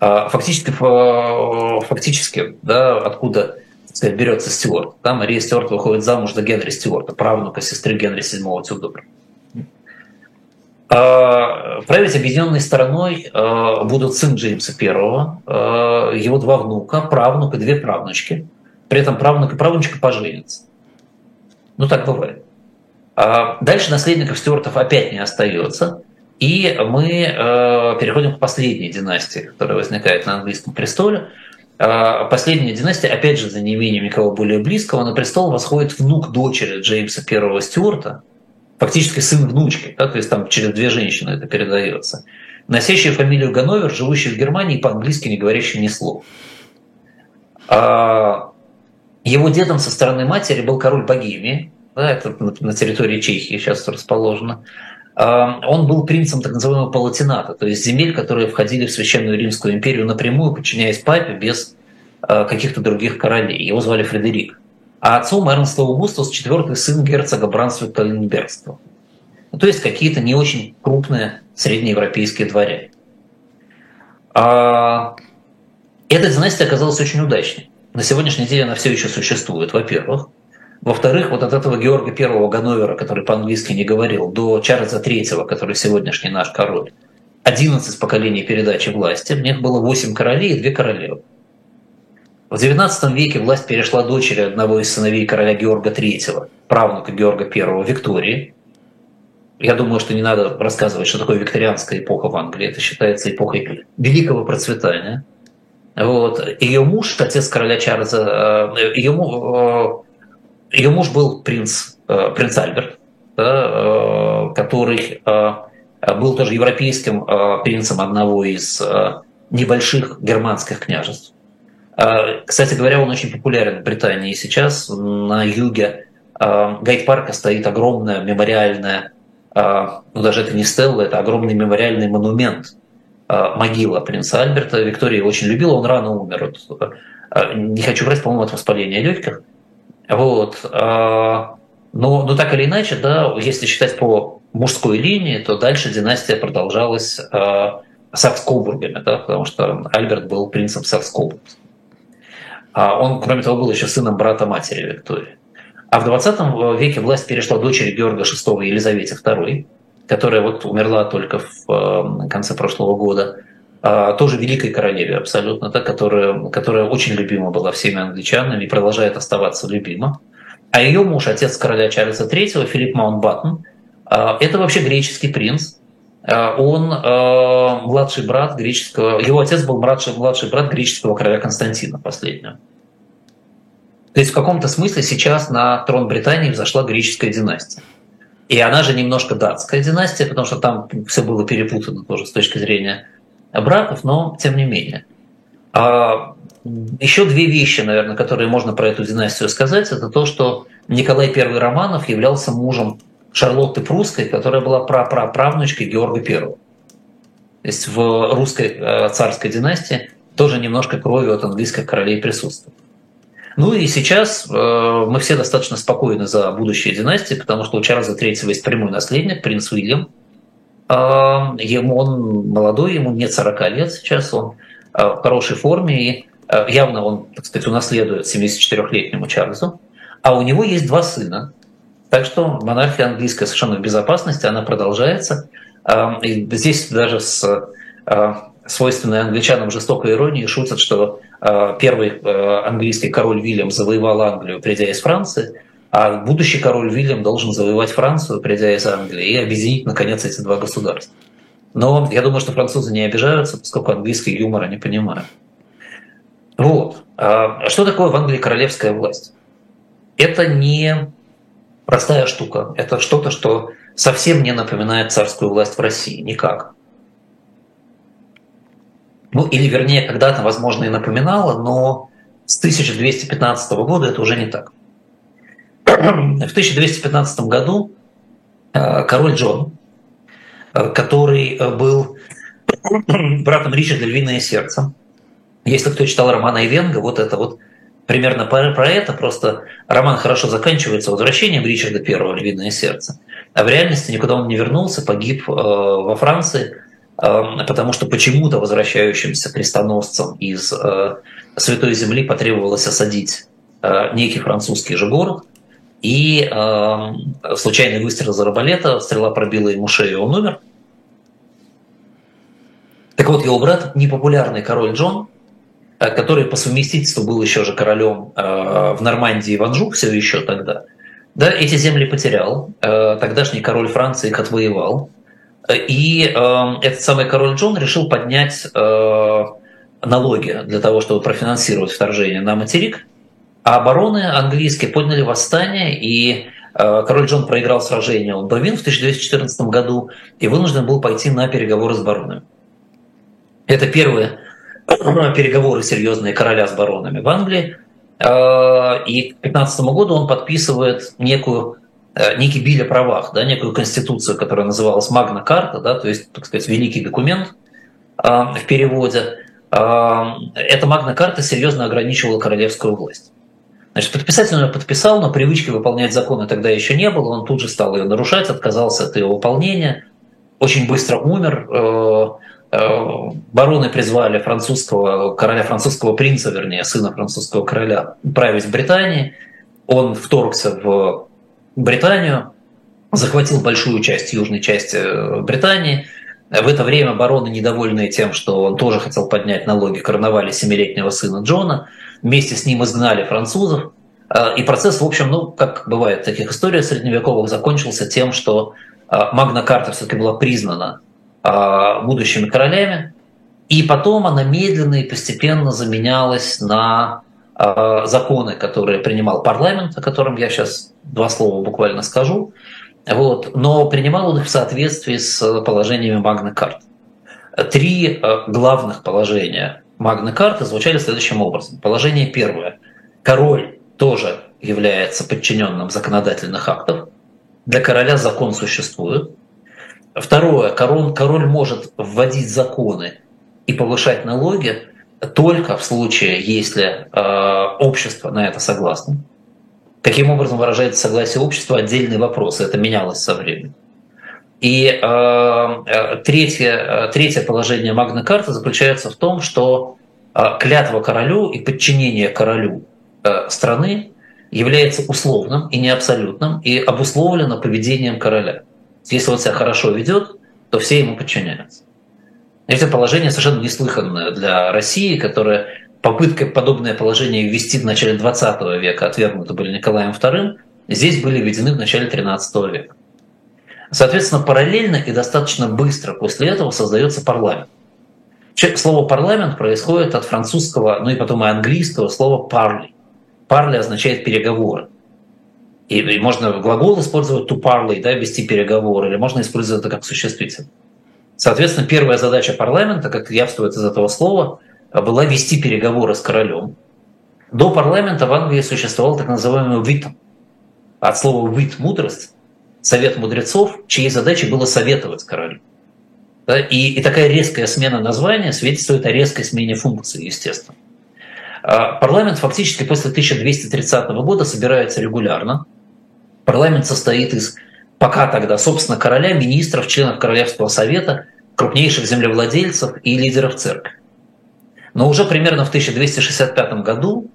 Э, фактически, э, фактически да, откуда сказать, берется Стюарт. Да, Мария Стюарт выходит замуж за Генри Стюарта, правнука сестры Генри VII Тюдора. Править объединенной стороной будут сын Джеймса I, его два внука, правнук и две правнучки. При этом правнук и правнучка поженятся. Ну, так бывает. Дальше наследников Стюартов опять не остается, и мы э, переходим к последней династии, которая возникает на английском престоле. Последняя династия, опять же, за неимением никого более близкого, на престол восходит внук дочери Джеймса I Стюарта, фактически сын внучки, да, то есть там через две женщины это передается, носящий фамилию Ганновер, живущий в Германии, по-английски не говорящий ни слова. А его дедом со стороны матери был король Богемии, да, это на территории Чехии сейчас расположено, он был принцем так называемого палатината, то есть земель, которые входили в Священную Римскую империю напрямую, подчиняясь папе, без а, каких-то других королей. Его звали Фредерик. А отцом Эрнста Аугустус четвертый сын герцога Брансвика Ленбергского. Ну, то есть какие-то не очень крупные среднеевропейские дворяне. А эта династия оказалась очень удачной. На сегодняшний день она все еще существует, во-первых. Во-вторых, вот от этого Георга I Ганновера, который по-английски не говорил, до Чарльза III, который сегодняшний наш король, 11 поколений передачи власти, в них было 8 королей и 2 королевы. В XIX веке власть перешла дочери одного из сыновей короля Георга III, правнука Георга I Виктории. Я думаю, что не надо рассказывать, что такое викторианская эпоха в Англии. Это считается эпохой великого процветания. Вот. Ее муж, отец короля Чарльза, э, ее, э, ее муж был принц, э, принц Альберт, да, который был тоже европейским принцем одного из небольших германских княжеств. Кстати говоря, он очень популярен в Британии сейчас. На юге Гайд-парка стоит огромная мемориальная, ну даже это не стелла, это огромный мемориальный монумент, могила принца Альберта. Виктория его очень любила, он рано умер. Не хочу брать, по-моему, от воспаления легких. Вот. А, но, но так или иначе, да, если считать по мужской линии, то дальше династия продолжалась Сакс-Кобургами, да, потому что Альберт был принцем Сакс-Кобург. А он, кроме того, был еще сыном брата матери Виктории. А в 20 веке власть перешла дочери Георга VI Елизавете II, которая вот умерла только в конце прошлого года. А, тоже великой королеве абсолютно, да, которая, которая очень любима была всеми англичанами и продолжает оставаться любима. А ее муж, отец короля Чарльза III, Филипп Маунтбаттен, а, это вообще греческий принц. А, он младший брат греческого, его отец был младший, младший брат греческого короля Константина последнего. То есть в каком-то смысле сейчас на трон Британии взошла греческая династия. И она же немножко датская династия, потому что там все было перепутано тоже с точки зрения браков, но тем не менее. А еще две вещи, наверное, которые можно про эту династию сказать, это то, что Николай I Романов являлся мужем Шарлотты Прусской, которая была прапраправнучкой Георга I. То есть в русской э, царской династии тоже немножко крови от английских королей присутствует. Ну и сейчас э, мы все достаточно спокойны за будущее династии, потому что у Чарльза III есть прямой наследник, принц Уильям, Ему он молодой, ему нет 40 лет сейчас, он а, в хорошей форме, и а, явно он, так сказать, унаследует 74-летнему Чарльзу. А у него есть два сына. Так что монархия английская совершенно в безопасности, она продолжается. И здесь даже с а, свойственной англичанам жестокой иронией шутят, что первый английский король Вильям завоевал Англию, придя из Франции, а будущий король Вильям должен завоевать Францию, придя из Англии, и объединить, наконец, эти два государства. Но я думаю, что французы не обижаются, поскольку английский юмор они понимают. Вот. А что такое в Англии королевская власть? Это не простая штука. Это что-то, что совсем не напоминает царскую власть в России. Никак. Ну, или вернее, когда-то, возможно, и напоминала, но с 1215 года это уже не так. В 1215 году э, король Джон, э, который э, был братом Ричарда «Львиное сердце», если кто читал романа Ивенга, вот это вот примерно про, это, просто роман хорошо заканчивается возвращением Ричарда I «Львиное сердце», а в реальности никуда он не вернулся, погиб э, во Франции, э, потому что почему-то возвращающимся крестоносцам из э, Святой Земли потребовалось осадить э, некий французский же город, и э, случайный выстрел из арбалета, стрела пробила ему шею, и он умер. Так вот, его брат, непопулярный король Джон, который по совместительству был еще же королем э, в Нормандии в Анжу все еще тогда, да, эти земли потерял. Э, тогдашний король Франции их отвоевал. И этот самый король Джон решил поднять налоги для того, чтобы профинансировать вторжение на материк. А обороны английские подняли восстание, и король Джон проиграл сражение у Бавин в 1214 году и вынужден был пойти на переговоры с баронами. Это первое переговоры серьезные короля с баронами в Англии. А, и к 15 году он подписывает некую э, некий биль о правах, да, некую конституцию, которая называлась Магна Карта, да, то есть, так сказать, великий документ в переводе. Эта Магна Карта серьезно ограничивала королевскую власть. Значит, подписать он ее подписал, но привычки выполнять законы тогда еще не было. Он тут же стал ее нарушать, отказался от ее выполнения, очень быстро умер. Э, Э, бароны призвали французского короля, французского принца, вернее, сына французского короля, править Британии. Он вторгся в Британию, захватил большую часть южной части э, Британии. В это время бароны, недовольные тем, что он тоже хотел поднять налоги, короновали семилетнего сына Джона. Вместе с ним изгнали французов. Э, и процесс, в общем, ну, как бывает в таких историях средневековых, закончился тем, что Магна Карта все-таки была признана будущими королями. И потом она медленно и постепенно заменялась на а, законы, которые принимал парламент, о котором я сейчас два слова буквально скажу. Вот. Но принимал он их в соответствии с положениями Магны Карт. Три а, главных положения Магны Карты звучали следующим образом. Положение первое. Король тоже является подчиненным законодательных актов. Для короля закон существует. Второе, король, король может вводить законы и повышать налоги только в случае, если э, общество на это согласно. Каким образом выражается согласие общества, отдельный вопрос, это менялось со временем. И э, э третье, э, третье положение Магна Карты заключается в том, что э, клятва королю и подчинение королю э, страны является условным и не абсолютным и обусловлено поведением короля. Если он себя хорошо ведет, то все ему подчиняются. Это положение совершенно неслыханное для России, которая попытка подобное положение ввести в начале 20 века отвергнуты были Николаем II, здесь были введены в начале 13 века. Соответственно, параллельно и достаточно быстро после этого создается парламент. Слово парламент происходит от французского, ну и потом и английского слова parley. Parley означает переговоры. И, и можно глагол использовать to parley, да, вести переговоры, или можно использовать это как существительное. Соответственно, первая задача парламента, как явствует из этого слова, была вести переговоры с королем. До парламента в Англии существовал так называемый вит, от слова вит – мудрость, совет мудрецов, чьей задачей было советовать королю. Да? И, и такая резкая смена названия свидетельствует о резкой смене функции, естественно. А парламент фактически после 1230 года собирается регулярно, Парламент состоит из пока тогда, собственно, короля, министров, членов Королевского совета, крупнейших землевладельцев и лидеров церкви. Но уже примерно в 1265 году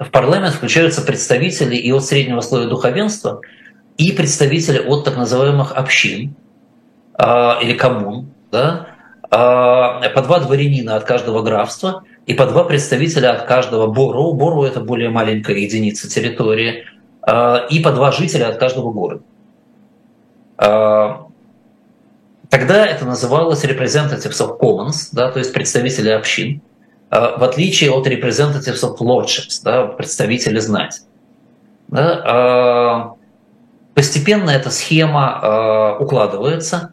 в парламент включаются представители и от среднего слоя духовенства, и представители от так называемых общин э, или коммун, да, э, по два дворянина от каждого графства и по два представителя от каждого боро. Боро – это более маленькая единица территории – и по два жителя от каждого города. Э, тогда это называлось representatives of commons, да, то есть представители общин, э, в отличие от representatives of lordships, да, представители знати. Да, постепенно эта схема укладывается,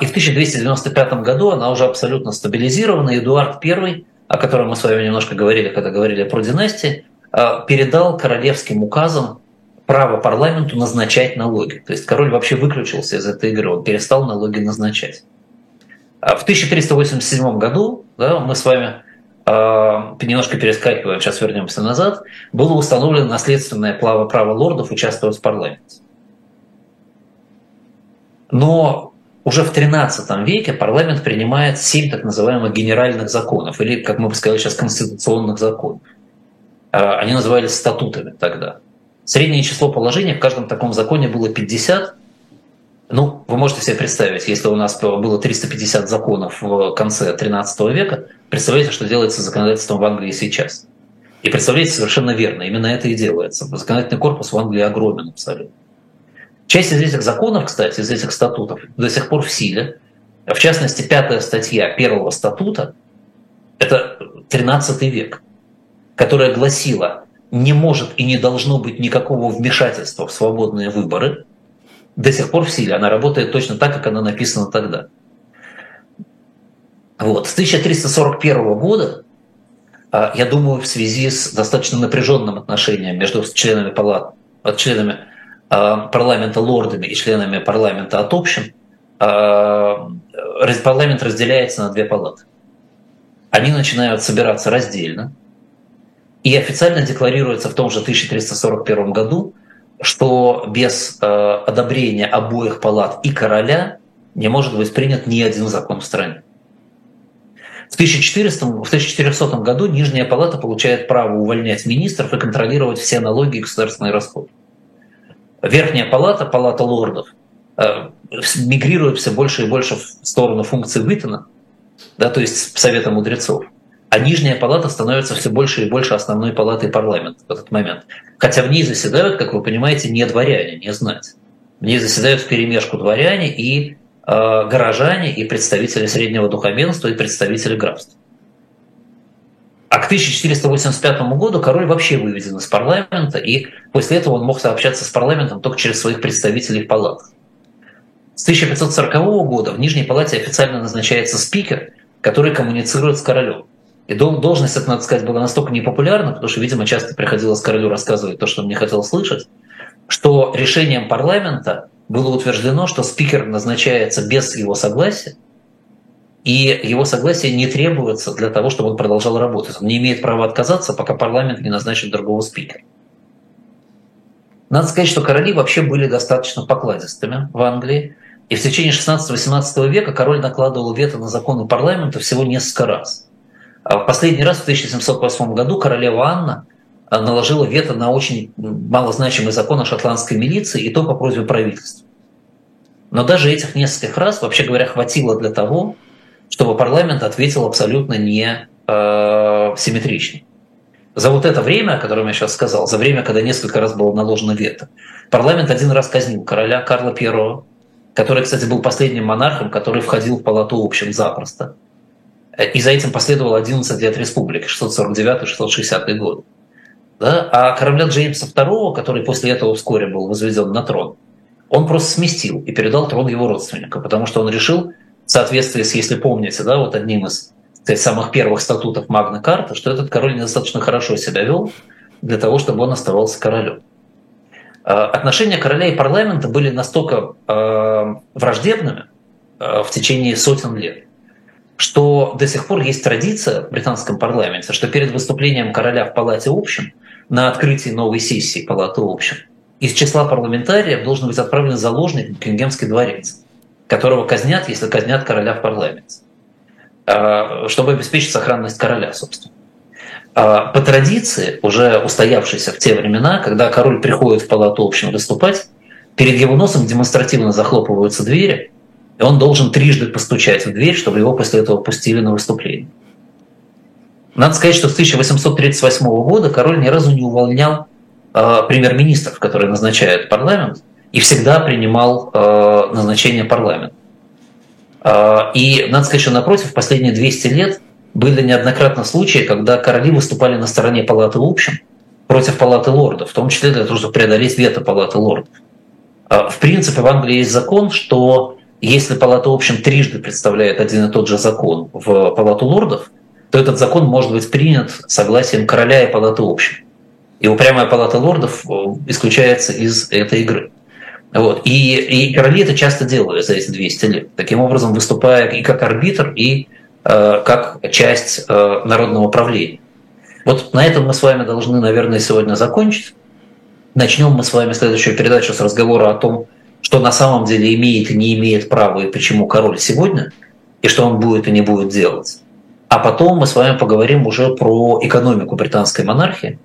и в 1295 году она уже абсолютно стабилизирована. Эдуард I, о котором мы с вами немножко говорили, когда говорили про династии, передал королевским указам право парламенту назначать налоги. То есть король вообще выключился из этой игры, он перестал налоги назначать. А в 1387 году да, мы с вами немножко перескакиваем, сейчас вернемся назад, было установлено наследственное право, право лордов участвовать в парламенте. Но уже в XIII веке парламент принимает семь так называемых генеральных законов, или, как мы бы сказали сейчас, конституционных законов. А, они назывались статутами тогда. Среднее число положений в каждом таком законе было 50. Ну, вы можете себе представить, если у нас было 350 законов в конце XIII века, представляете, что делается законодательством в Англии сейчас. И представляете совершенно верно, именно это и делается. Законодательный корпус в Англии огромен абсолютно. Часть из этих законов, кстати, из этих статутов до сих пор в силе. В частности, пятая статья первого статута – это 13 век, которая гласила, не может и не должно быть никакого вмешательства в свободные выборы, до сих пор в силе. Она работает точно так, как она написана тогда. Вот. С 1341 года, а, я думаю, в связи с достаточно напряженным отношением между членами палат, членами Э, парламента лордами и членами парламента от общин, э, парламент разделяется на две палаты. Они начинают собираться раздельно, и официально декларируется в том же 1341 году, что без э, одобрения обоих палат и короля не может быть принят ни один закон в стране. В 1400, в 1400 году Нижняя палата получает право увольнять министров и контролировать все налоги и государственные расходы. Верхняя палата, палата лордов, э, мигрирует все больше и больше в сторону функции Виттена, да, то есть Совета мудрецов. А нижняя палата становится все больше и больше основной палатой парламента в этот момент. Хотя в ней заседают, как вы понимаете, не дворяне, не знать. В ней заседают в перемешку дворяне и э, горожане, и представители среднего духовенства, и представители графства. А к 1485 году король вообще выведен из парламента, и после этого он мог сообщаться с парламентом только через своих представителей в палатах. С 1540 года в Нижней палате официально назначается спикер, который коммуницирует с королем. И должность, это, надо сказать, была настолько непопулярна, потому что, видимо, часто приходилось королю рассказывать то, что он не хотел слышать, что решением парламента было утверждено, что спикер назначается без его согласия, и его согласие не требуется для того, чтобы он продолжал работать. Он не имеет права отказаться, пока парламент не назначит другого спикера. Надо сказать, что короли вообще были достаточно покладистыми в Англии. И в течение 16-18 века король накладывал вето на законы парламента всего несколько раз. А в последний раз в 1708 году королева Анна а, наложила вето на очень малозначимый закон о шотландской милиции, и то по просьбе правительства. Но даже этих нескольких раз, вообще говоря, хватило для того, чтобы парламент ответил абсолютно не э, симметрично. За вот это время, о котором я сейчас сказал, за время, когда несколько раз было наложено вето, парламент один раз казнил короля Карла I, который, кстати, был последним монархом, который входил в палату общин запросто. И за этим последовало 11 лет республики, 649-660 год. Да? А короля Джеймса II, который после этого вскоре был возведен на трон, он просто сместил и передал трон его родственника, потому что он решил, в соответствии с, если помните, да, вот одним из сказать, самых первых статутов Магна Карта, что этот король недостаточно хорошо себя вел для того, чтобы он оставался королем. А, отношения короля и парламента были настолько э, враждебными э, в течение сотен лет, что до сих пор есть традиция в британском парламенте, что перед выступлением короля в Палате общин на открытии новой сессии Палаты общин из числа парламентариев должен быть отправлен заложник в Букингемский дворец которого казнят, если казнят короля в парламенте, а, чтобы обеспечить сохранность короля, собственно. А, по традиции, уже устоявшейся в те времена, когда король приходит в палату общин выступать, перед его носом демонстративно захлопываются двери, и он должен трижды постучать в дверь, чтобы его после этого пустили на выступление. Надо сказать, что с 1838 года король ни разу не увольнял э, премьер-министров, которые назначают парламент, и всегда принимал э, назначение парламента. Э, и надо сказать, что напротив, последние 200 лет были неоднократно случаи, когда короли выступали на стороне палаты общин против палаты лордов, в том числе для того, чтобы преодолеть вето палаты лордов. Э, в принципе, в Англии есть закон, что если палата общин трижды представляет один и тот же закон в палату лордов, то этот закон может быть принят согласием короля и палаты общин. И упрямая палата лордов э, исключается из этой игры. Вот. И, и короли это часто делают за эти 200 лет, таким образом выступая и как арбитр, и э, как часть народного правления. Вот на этом мы с вами должны, наверное, сегодня закончить. Начнем мы с вами следующую передачу с разговора о том, что на самом деле имеет и не имеет права и почему король сегодня, и что он будет и не будет делать. А потом мы с вами поговорим уже про экономику британской монархии.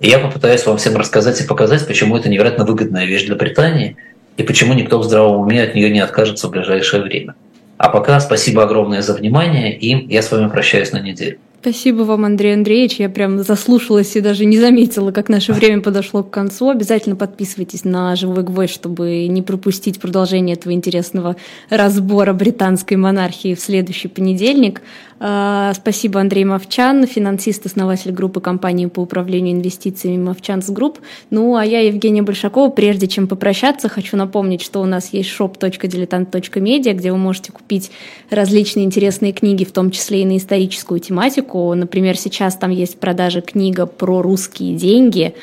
И я попытаюсь вам всем рассказать и показать, почему это невероятно выгодная вещь для Британии и почему никто в здравом уме от нее не откажется в ближайшее время. А пока спасибо огромное за внимание, и я с вами прощаюсь на неделю. Спасибо вам, Андрей Андреевич. Я прям заслушалась и даже не заметила, как наше время подошло к концу. Обязательно подписывайтесь на «Живой гвоздь», чтобы не пропустить продолжение этого интересного разбора британской монархии в следующий понедельник. А, спасибо, Андрей Мовчан, финансист, основатель группы компании по управлению инвестициями Movchan's Group. Ну, а я, Евгения Большакова, прежде чем попрощаться, хочу напомнить, что у нас есть shop.diletant.media, где вы можете купить различные интересные книги, в том числе и на историческую тематику. Например, сейчас там есть в продаже книга про русские деньги,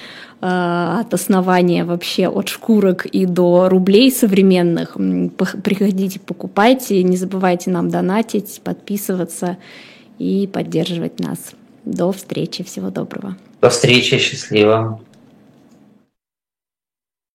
от основания вообще от шкурок и до рублей современных. Приходите, покупайте, не забывайте нам донатить, подписываться и поддерживать нас. До встречи, всего доброго. До встречи, счастливо.